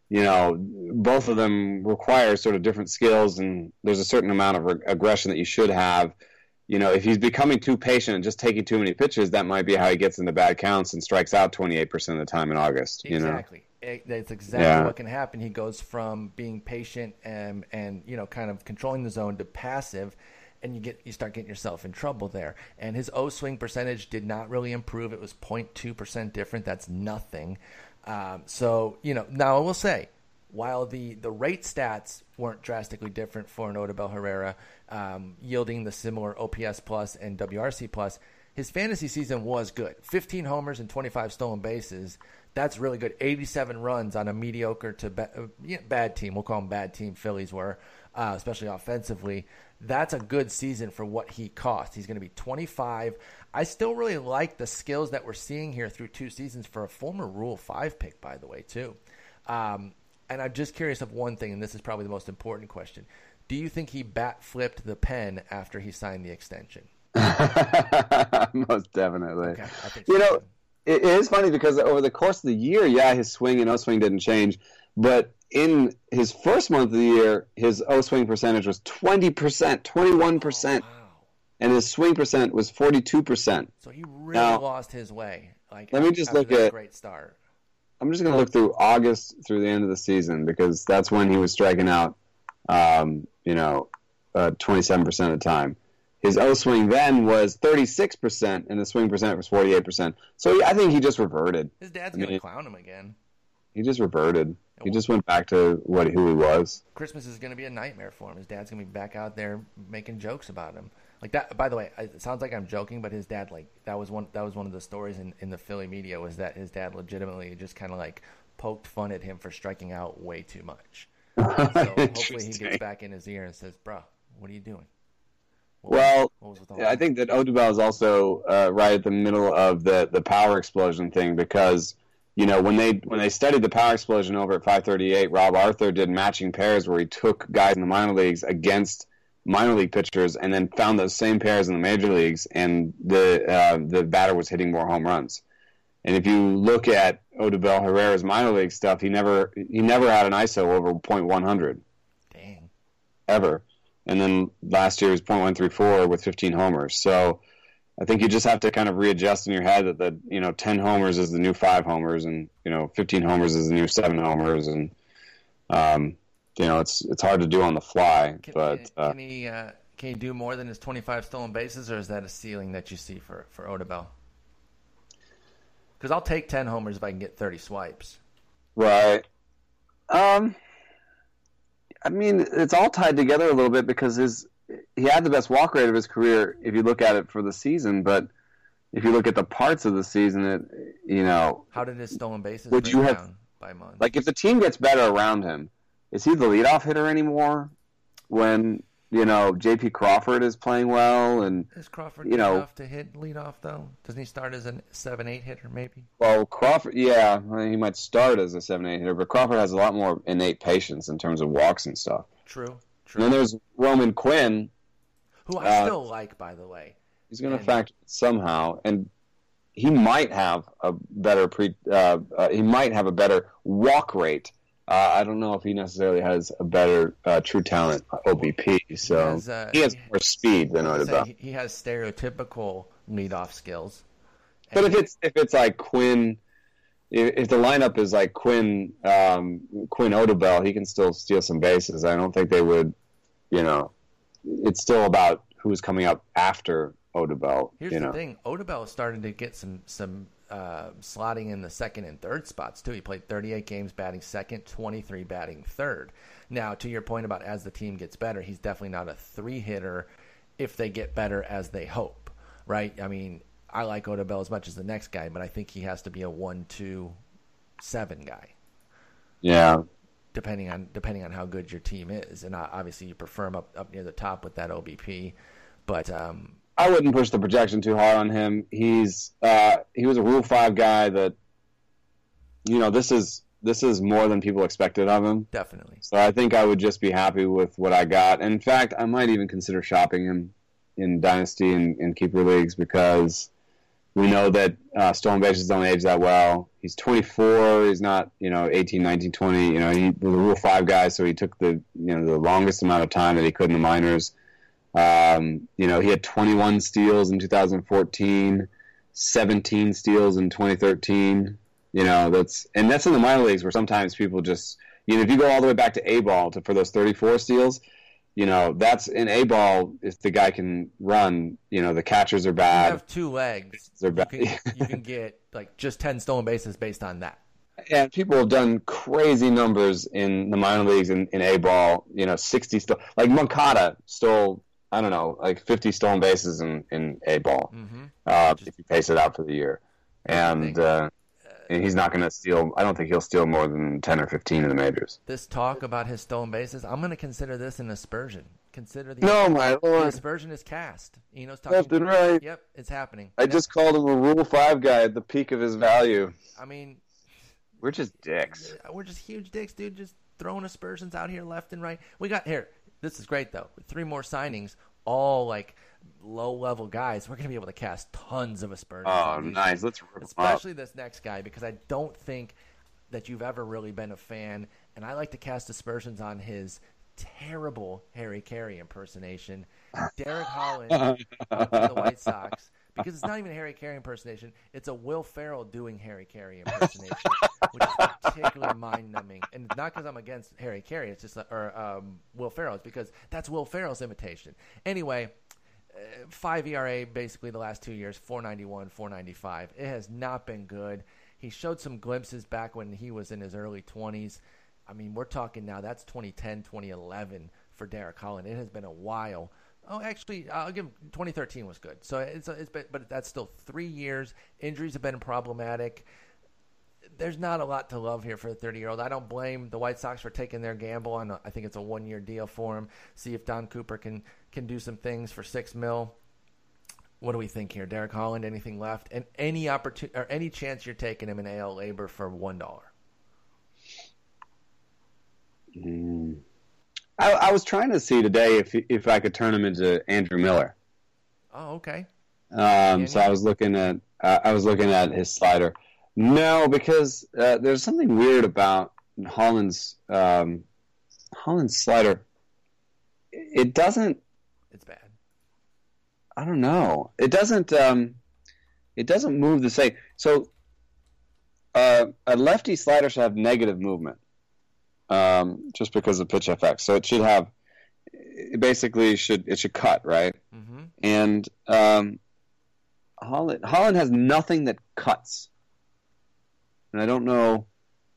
you know, both of them require sort of different skills, and there's a certain amount of re- aggression that you should have. You know, if he's becoming too patient and just taking too many pitches, that might be how he gets into bad counts and strikes out 28% of the time in August. Exactly. You know? That's exactly yeah. what can happen. He goes from being patient and and you know kind of controlling the zone to passive, and you get you start getting yourself in trouble there. And his O swing percentage did not really improve. It was 0.2 percent different. That's nothing. Um, so you know now I will say, while the the rate stats weren't drastically different for an Odubel Herrera, um, yielding the similar OPS plus and WRC plus. His fantasy season was good. 15 homers and 25 stolen bases. That's really good. 87 runs on a mediocre to ba- uh, bad team. We'll call them bad team. Phillies were, uh, especially offensively that's a good season for what he cost. He's going to be 25. I still really like the skills that we're seeing here through two seasons for a former Rule 5 pick, by the way, too. Um, and I'm just curious of one thing, and this is probably the most important question. Do you think he bat flipped the pen after he signed the extension? most definitely. Okay, you know, it is funny because over the course of the year, yeah, his swing and O swing didn't change, but in his first month of the year, his O swing percentage was 20%, 21%. Oh, wow. And his swing percent was 42%. So he really now, lost his way. Like let me just look at great start. I'm just going to look through August through the end of the season because that's when he was striking out, um, you know, uh, 27% of the time. His O swing then was 36%, and the swing percent was 48%. So I think he just reverted. His dad's going to clown him again. He just reverted. He just went back to what who he was. Christmas is going to be a nightmare for him. His dad's going to be back out there making jokes about him. Like that. By the way, it sounds like I'm joking, but his dad, like that was one. That was one of the stories in, in the Philly media was that his dad legitimately just kind of like poked fun at him for striking out way too much. So hopefully he gets back in his ear and says, "Bro, what are you doing?" What well, was, was I think that Odubel is also uh, right at the middle of the the power explosion thing because you know when they when they studied the power explosion over at 538 rob arthur did matching pairs where he took guys in the minor leagues against minor league pitchers and then found those same pairs in the major leagues and the uh, the batter was hitting more home runs. And if you look at Odubel Herrera's minor league stuff he never he never had an ISO over .100 dang. Ever. And then last year was .134 with 15 homers. So I think you just have to kind of readjust in your head that the you know ten homers is the new five homers, and you know fifteen homers is the new seven homers, and um, you know it's it's hard to do on the fly. Can, but uh, can he uh, can he do more than his twenty five stolen bases, or is that a ceiling that you see for for Odubel? Because I'll take ten homers if I can get thirty swipes. Right. Um. I mean, it's all tied together a little bit because his he had the best walk rate of his career if you look at it for the season, but if you look at the parts of the season, it you know, How did his stolen bases Would you have- down by month? like if the team gets better around him, is he the leadoff hitter anymore? When you know J.P. Crawford is playing well, and is Crawford you know- enough to hit lead off though? Doesn't he start as a seven eight hitter maybe? well, Crawford, yeah, he might start as a seven-eight hitter, but Crawford has a lot more innate patience in terms of walks and stuff. True, And true. then there's Roman Quinn, Who I uh, still like, by the way. He's going to And- factor somehow, and he might have a better pre. Uh, uh, he might have a better walk rate. Uh, I don't know if he necessarily has a better uh, true talent OBP. So He has, uh, he has more speed than Odubel. he, has stereotypical leadoff skills. But if it's if it's like Quinn, if, if the lineup is like Quinn um, Quinn Odubel, he can still steal some bases. I don't think they would. You know, it's still about who's coming up after Odubel. Here's you the know. thing: Odubel started to get some some uh, slotting in the second and third spots too. He played 38 games batting second, 23 batting third. Now, to your point about as the team gets better, he's definitely not a three hitter. If they get better as they hope, right? I mean, I like Odubel as much as the next guy, but I think he has to be a one, two, seven guy. Yeah, depending on depending on how good your team is, and uh, obviously you prefer him up up near the top with that OBP. But um, I wouldn't push the projection too hard on him. He's uh, he was a Rule Five guy that, you know, this is this is more than people expected of him. definitely, So I think I would just be happy with what I got. In fact, I might even consider shopping him in Dynasty and, and keeper leagues because we know that uh, stolen bases don't age that well. He's 24. He's not, you know, 18, 19, 20. You know, he was a Rule Five guy, so he took the, you know, the longest amount of time that he could in the minors. Um, you know, he had 21 steals in 2014, 17 steals in 2013. You know, that's and that's in the minor leagues where sometimes people just, you know, if you go all the way back to A ball to for those 34 steals, you know, that's in A ball. If the guy can run, you know, the catchers are you bad. have two legs. They're You bad. can, you can get like just ten stolen bases based on that. and people have done crazy numbers in the minor leagues in, in A ball. You know, 60 still like Moncada stole. I don't know, like 50 stolen bases in, in A ball. hmm uh, if you pace it out for the year. And, uh, and he's not going to steal. I don't think he'll steal more than ten or fifteen in the majors. This talk about his stolen bases, I'm going to consider this an aspersion. Consider the, No, my the lord, aspersion is cast. Eno's talking. left and right. Yep, it's happening. I just called him a Rule Five guy at the peak of his value. I mean, We're just dicks. we're just huge dicks, dude. Just throwing aspersions out here left and right. We got here. This is great though. Three more signings, all like low level guys. We're gonna be able to cast tons of aspersions. Oh, nice. guys. Let's rip 'em up. especially this next guy because I don't think that you've ever really been a fan, and I like to cast aspersions on his terrible Harry Caray impersonation, Derek Holland for the White Sox. Because it's not even a Harry Caray impersonation; it's a Will Ferrell doing Harry Caray impersonation, which is particularly mind-numbing. And it's not because I'm against Harry Caray; it's just or um, Will Ferrell. It's because that's Will Ferrell's imitation. Anyway, uh, five ERA basically the last two years, 491, 495. It has not been good. He showed some glimpses back when he was in his early 20s. I mean, we're talking now that's 2010, 2011 for Derek Holland. It has been a while. Oh, actually, I'll give him 2013 was good. So it's it's been, but that's still three years. Injuries have been problematic. There's not a lot to love here for a 30 year old. I don't blame the White Sox for taking their gamble on. Think it's a one year deal for him. See if Don Cooper can can do some things for six mil. What do we think here, Derek Holland? Anything left? And any opportunity or any chance you're taking him in AL LABR for one dollar? Mm. I, I was trying to see today if if I could turn him into Andrew Miller. Oh, okay. Um, so I was looking at uh, I was looking at his slider. No, because uh, there's something weird about Holland's um, Holland's slider. It doesn't. It's bad. I don't know. It doesn't. Um, it doesn't move the same. So uh, a lefty slider should have negative movement, um, just because of pitch FX. So it should have. It basically should it should cut right, Mm-hmm. and um, Holland Holland has nothing that cuts, and I don't know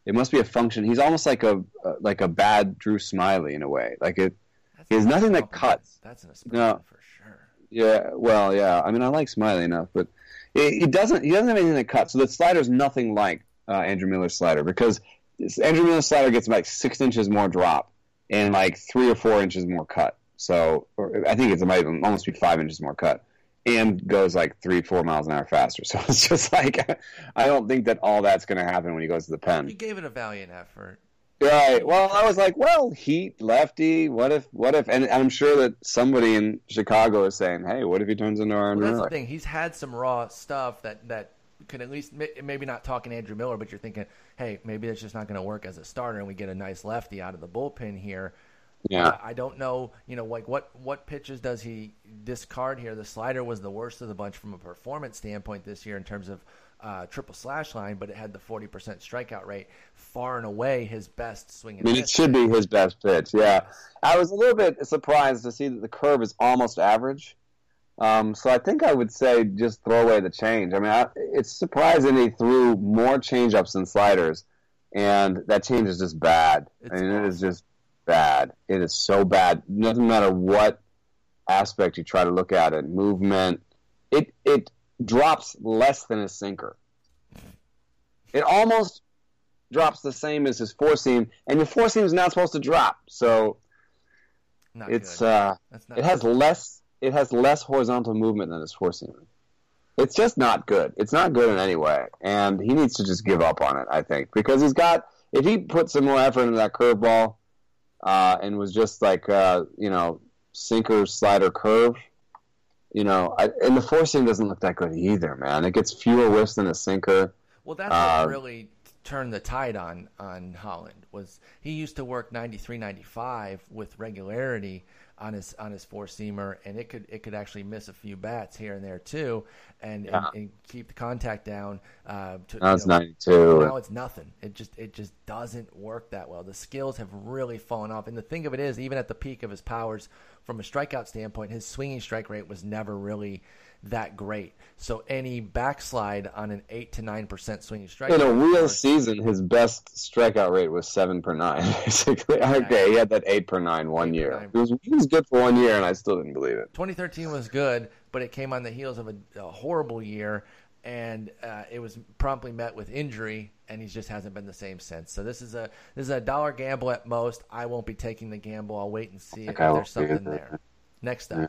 It must be a function. He's almost like a uh, like a bad Drew Smyly in a way. Like it. That's He has nothing that cuts. That's an No. for sure. Yeah. Well, yeah. I mean, I like Smyly enough, but it, it doesn't. He doesn't have anything that cuts. So the slider's nothing like uh, Andrew Miller's slider because Andrew Miller's slider gets like six inches more drop and like three or four inches more cut. So or I think it's it might almost be five inches more cut and goes like three, four miles an hour faster. So it's just like I don't think that all that's going to happen when he goes to the pen. He gave it a valiant effort. Right. Well, I was like, well, Heat, lefty. What if? What if? And I'm sure that somebody in Chicago is saying, "Hey, what if he turns into Aaron Well, that's Miller?" the thing. He's had some raw stuff that that could at least maybe not talking Andrew Miller, but you're thinking, hey, maybe it's just not going to work as a starter, and we get a nice lefty out of the bullpen here. Yeah. Uh, I don't know, you know, like what what pitches does he discard here? The slider was the worst of the bunch from a performance standpoint this year in terms of uh, triple slash line, but it had the 40% strikeout rate, far and away his best swing I mean, it should be his best pitch. Yeah. I was a little bit surprised to see that the curve is almost average. Um, so I think I would say just throw away the change. I mean, I, it's surprising he threw more changeups than sliders, and that change is just bad. It's I mean, it is just bad. It is so bad. Doesn't matter what aspect you try to look at it, movement, it it drops less than his sinker. It almost drops the same as his four seam, and your four seam is not supposed to drop. So Not it's good. uh, it has good. less it has less horizontal movement than his four seamer. It's just not good. It's not good in any way, and he needs to just give up on it. I think because he's got if he put some more effort into that curveball uh, and was just like uh, you know sinker slider curve. You know, I, and the four seam doesn't look that good either, man. It gets fewer whiffs than a sinker. Well, that's Uh, what really turned the tide on on Holland. Was he used to work 93, 95 with regularity on his on his four seamer, and it could it could actually miss a few bats here and there too, and Yeah. and, and keep the contact down. Uh, to, Now it's ninety two. now it's nothing. It just it just doesn't work that well. The skills have really fallen off. And the thing of it is, even at the peak of his powers, from a strikeout standpoint, his swinging strike rate was never really that great. So any backslide on an eight to nine percent swinging strike In a real season, his best strikeout rate was seven per nine. Basically, okay, he had that eight per nine one year. nine. He was, he was good for one year, and I still didn't believe it. 2013 was good, but it came on the heels of a, a horrible year, and uh, it was promptly met with injury, and he just hasn't been the same since. So this is a this is a dollar gamble at most. I won't be taking the gamble. I'll wait and see if Okay, there's something there. Next up, Yeah.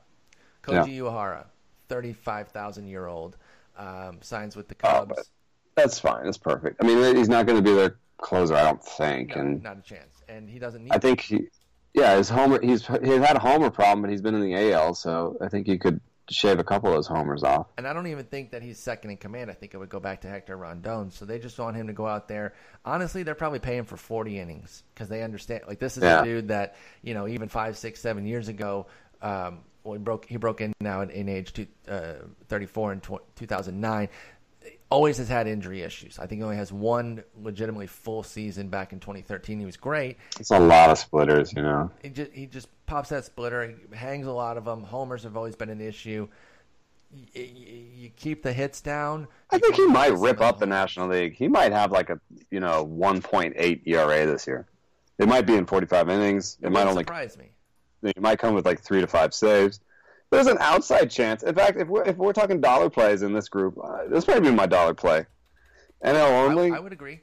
Koji Uehara, 35,000 year old, um, signs with the Oh, Cubs. but- That's fine. That's perfect. I mean, he's not going to be their closer, I don't think. No, and not a chance, and he doesn't need. I think he, yeah, his homer. He's he's had a homer problem, but he's been in the AL, so I think he could shave a couple of those homers off. And I don't even think that he's second in command. I think it would go back to Hector Rondon. So they just want him to go out there. Honestly, they're probably paying for 40 innings because they understand. Like this is Yeah. a dude that you know even five, six, seven years ago. Um, well, he broke he broke in now in, in age two, uh, 34 in tw- 2009. Always has had injury issues. I think he only has one legitimately full season back in 2013. He was great. It's a lot of splitters, you know. He just, he just pops that splitter. He hangs a lot of them. Homers have always been an issue. You keep the hits down. I think he might rip up the National League. He might have like a you know 1.8 ERA this year. It might be in 45 innings. It, It might only surprise me. It might come with like three to five saves. There's an outside chance. In fact, if we're if we're talking dollar plays in this group, uh, this might be my dollar play. NL I, only. I would agree.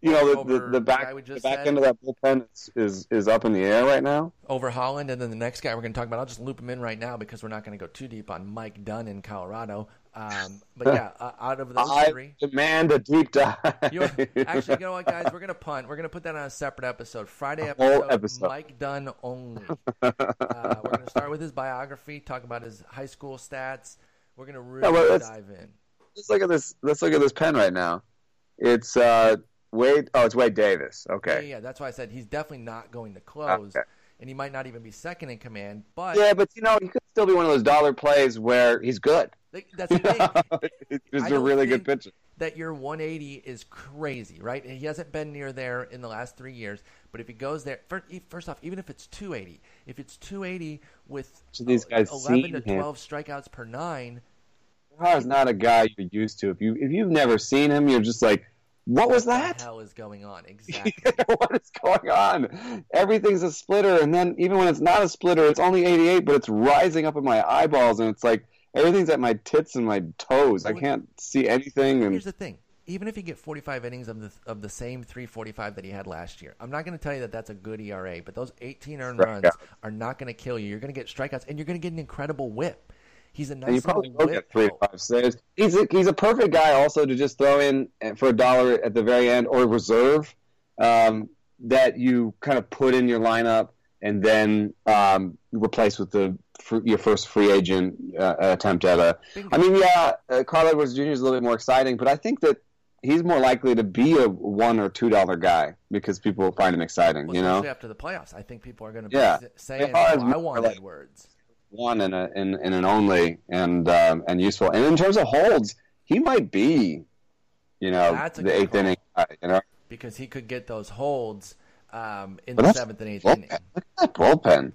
you know the, the, the back the back said. end of that bullpen is, is is up in the air right now. Over Holland, and then the next guy we're going to talk about, I'll just loop him in right now because we're not going to go too deep on Mike Dunn in Colorado. Um, but yeah, uh, out of those I three, demand a deep dive. You actually, you know what, guys? We're gonna punt. We're gonna put that on a separate episode. Friday episode, episode. Mike Dunn only. uh, we're gonna start with his biography, talk about his high school stats. We're gonna really but let's- dive in. let's look at this. Let's look at this pen right now. It's uh Wade. Oh, it's Wade Davis. Yeah, Okay. yeah, that's why I said he's definitely not going to close, Okay. and he might not even be second in command. But Yeah, but you know, he could still be one of those dollar plays where he's good. Th- that's the thing. He's just I a really good pitcher. that your 180 is crazy, right? He hasn't been near there in the last three years. But if he goes there, first, first off, even if it's 280, if it's 280 with So these guys 11 to seen him. 12 strikeouts per nine, is not a guy you're used to. If you if you've never seen him, you're just like, what was what that? the hell is going on? Exactly. what is going on? Everything's a splitter, and then even when it's not a splitter, it's only 88, but it's rising up in my eyeballs, and it's like everything's at my tits and my toes. I can't see anything. And Here's the thing. Even if you get 45 innings of the of the same 345 that he had last year, I'm not going to tell you that that's a good ERA, but those 18 earned Strikeout. runs are not going to kill you. You're going to get strikeouts, and you're going to get an incredible whip. He's a And you nice probably will get three five saves. He's a, he's a perfect guy also to just throw in for a dollar at the very end or reserve um, that you kind of put in your lineup and then um, replace with the your first free agent uh, attempt at a. I mean, yeah, uh, Carl Edwards Jr. is a little bit more exciting, but I think that he's more likely to be a one or two dollar guy because people find him exciting. Well, you know, after the playoffs, I think people are going to be Yeah. saying, If I was oh, "I want like- Edwards." one in a in, in an only and um, and useful. And in terms of holds, he might be, you know, That's the eighth inning guy. You know, because he could get those holds um, in But the seventh and eighth bullpen. inning. Look at that bullpen.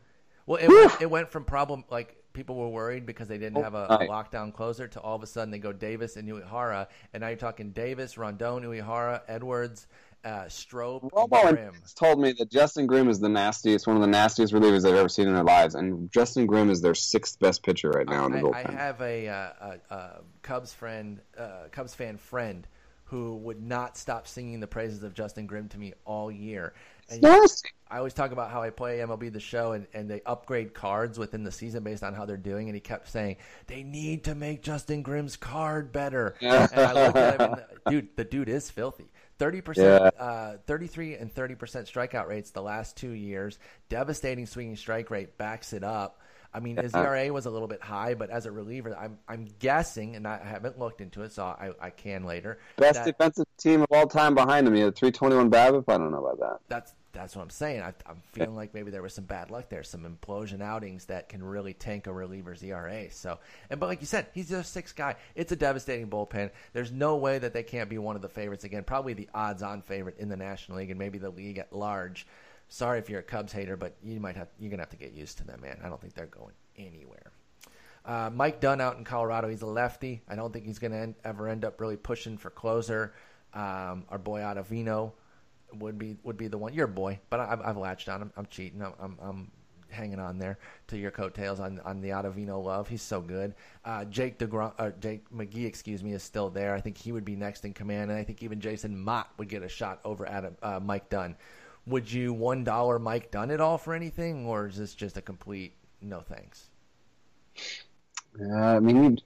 Well, it went, it went from problem like people were worried because they didn't have a, a lockdown closer to all of a sudden they go Davis and Uehara, and now you're talking Davis, Rondon, Uehara, Edwards, uh, Strop, Romo Grimm. Told me that Justin Grimm is the nastiest, one of the nastiest relievers they've ever seen in their lives, and Justin Grimm is their sixth best pitcher right now in the I, I have a, uh, a, a Cubs friend, uh, Cubs fan friend, who would not stop singing the praises of Justin Grimm to me all year. And Nasty. I always talk about how I play MLB the show and, and they upgrade cards within the season based on how they're doing. And he kept saying, they need to make Justin Grimm's card better. and I at him and, dude, the dude is filthy. 30%, Yeah. uh, 33 and 30% strikeout rates the last two years. Devastating swinging strike rate backs it up. I mean, his ERA was a little bit high, but as a reliever, I'm I'm guessing, and I haven't looked into it, so I, I can later. Best that- defensive team of all time behind him. He had a 321 BABIP. I don't know about that. that's that's what I'm saying. I, I'm feeling like maybe there was some bad luck there, some implosion outings that can really tank a reliever's ERA. So, and but like you said, he's just six guy. It's a devastating bullpen. There's no way that they can't be one of the favorites again. Probably the odds-on favorite in the National League and maybe the league at large. Sorry if you're a Cubs hater, but you might have you're gonna have to get used to them, man. I don't think they're going anywhere. Uh, Mike Dunn out in Colorado. He's a lefty. I don't think he's going to ever end up really pushing for closer. Um, our boy Ottavino would be would be the one. Your boy, but I, I've, I've latched on him. I'm cheating. I'm, I'm, I'm hanging on there to your coattails on on the Ottavino love. He's so good. Uh, Jake DeGrom, uh, Jake McGee, excuse me, is still there. I think he would be next in command, and I think even Jason Motte would get a shot over at uh, Mike Dunn. Would you one dollar Mike Dunn at all for anything, or is this just a complete no thanks? Yeah, I mean,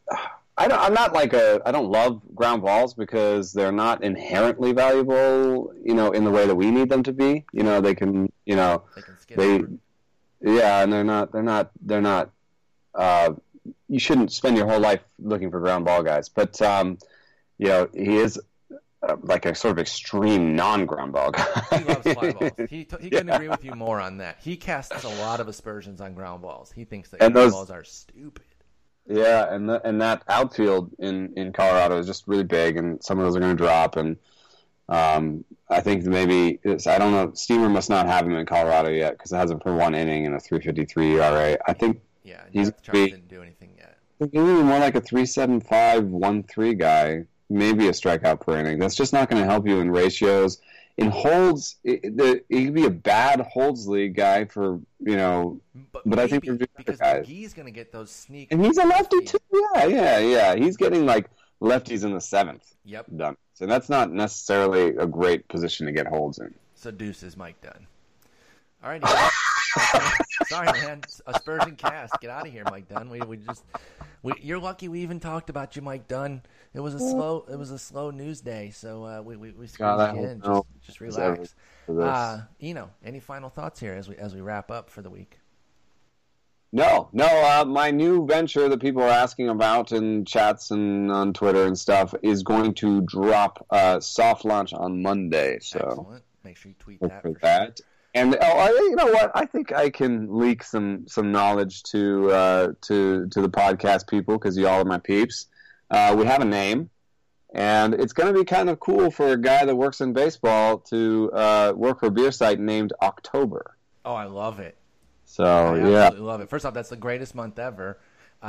I don't, I'm not like a. I don't love ground balls because they're not inherently valuable. You know, in the way that we need them to be. You know, they can. You know, They can they. over. Yeah, and they're not. They're not. They're not. Uh, you shouldn't spend your whole life looking for ground ball guys, but um, you know, he is uh, like a sort of extreme non-ground ball guy. He loves fly balls. He, t- he Yeah. agree with you more on that. He casts a lot of aspersions on ground balls. He thinks that And ground those- balls are stupid. Yeah, and the, and that outfield in, in Colorado is just really big, and some of those are going to drop. And um, I think maybe I don't know. Steamer must not have him in Colorado yet because it hasn't for one inning and a 3.53 ERA. I think Yeah, He's be- didn't do anything yet. Maybe more like a 3.75, 1.3 guy, maybe a strikeout per inning. That's just not going to help you in ratios. In holds, it, the, he could be a bad holds league guy for you know, But I think other because guys. McGee's going to get those sneak. and he's a lefty too. Yeah, yeah, yeah. He's getting like lefties in the seventh. Yep. done. So that's not necessarily a great position to get holds in. So deuces Mike Dunn. All right. Sorry, man. Aspersion cast. Get out of here, Mike Dunn. We we just we, you're lucky we even talked about you, Mike Dunn. It was a slow it was a slow news day, so uh, we we, we squeezed God, I you in. no. Just just relax. for this. Uh, Eno, any final thoughts here as we as we wrap up for the week? No, no. Uh, my new venture that people are asking about in chats and on Twitter and stuff is going to drop uh, soft launch on Monday. So Excellent. Make sure you tweet that for for that. And oh, I, you know what? I think I can leak some some knowledge to uh, to to the podcast people because y'all are my peeps. Uh, we have a name, and it's going to be kind of cool for a guy that works in baseball to uh, work for a beer site named October. Oh, I love it. So I yeah, love it. First off, that's the greatest month ever.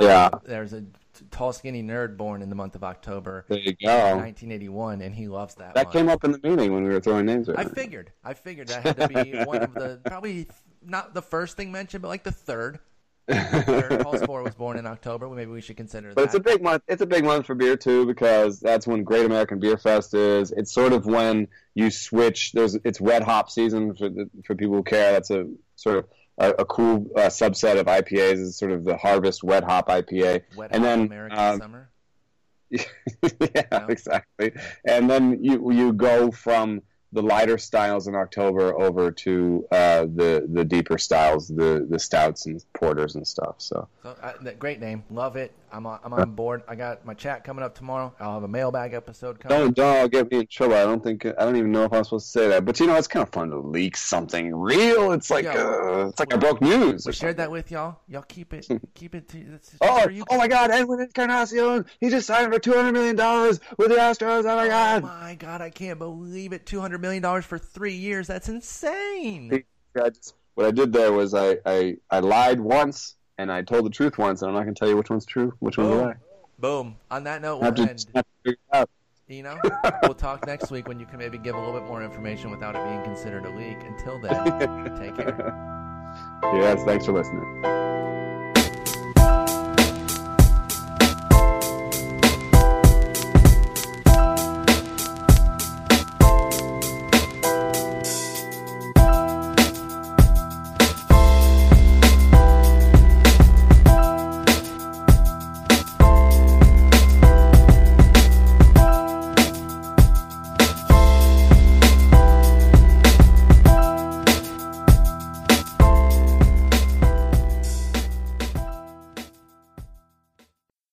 Yeah. Uh, there's a tall, skinny nerd born in the month of October, There you go. 1981, and he loves that. That month. came up in the meeting when we were throwing names I figured. I figured that had to be one of the probably not the first thing mentioned, but like the third. Paul was born in October. Maybe we should consider But that. it's a big month. It's a big month for beer too because that's when Great American Beer Fest is. It's sort of when you switch. There's it's wet hop season for the, for people who care. That's a sort of a, a cool uh, subset of IPAs. Is sort of the harvest wet hop IPA. Wet and hot then, American um, summer. yeah, No? exactly. And then you you go from the lighter styles in October over to uh, the the deeper styles, the the stouts and porters and stuff. So So uh, great name, love it. I'm on, I'm on board. I got my chat coming up tomorrow. I'll have a mailbag episode coming. don't don't get me in trouble. I don't think I don't even know if I'm supposed to say that. But you know, it's kind of fun to leak something real. It's like Yeah. uh, it's like I broke news. We shared that with y'all. Y'all keep it, keep it. To, Oh, you oh my God! Edwin Encarnacion, he just signed for two hundred million dollars with the Astros. Oh my Oh God! my god, I can't believe it. Two hundred million dollars for three years. That's insane. I just, what I did there was I, I I lied once and I told the truth once, and I'm not going to tell you which one's true, which one's a Boom. lie. Boom. On that note, we'll to, end. to it out. You know, we'll talk next week when you can maybe give a little bit more information without it being considered a leak. Until then, take care. Yes, thanks for listening.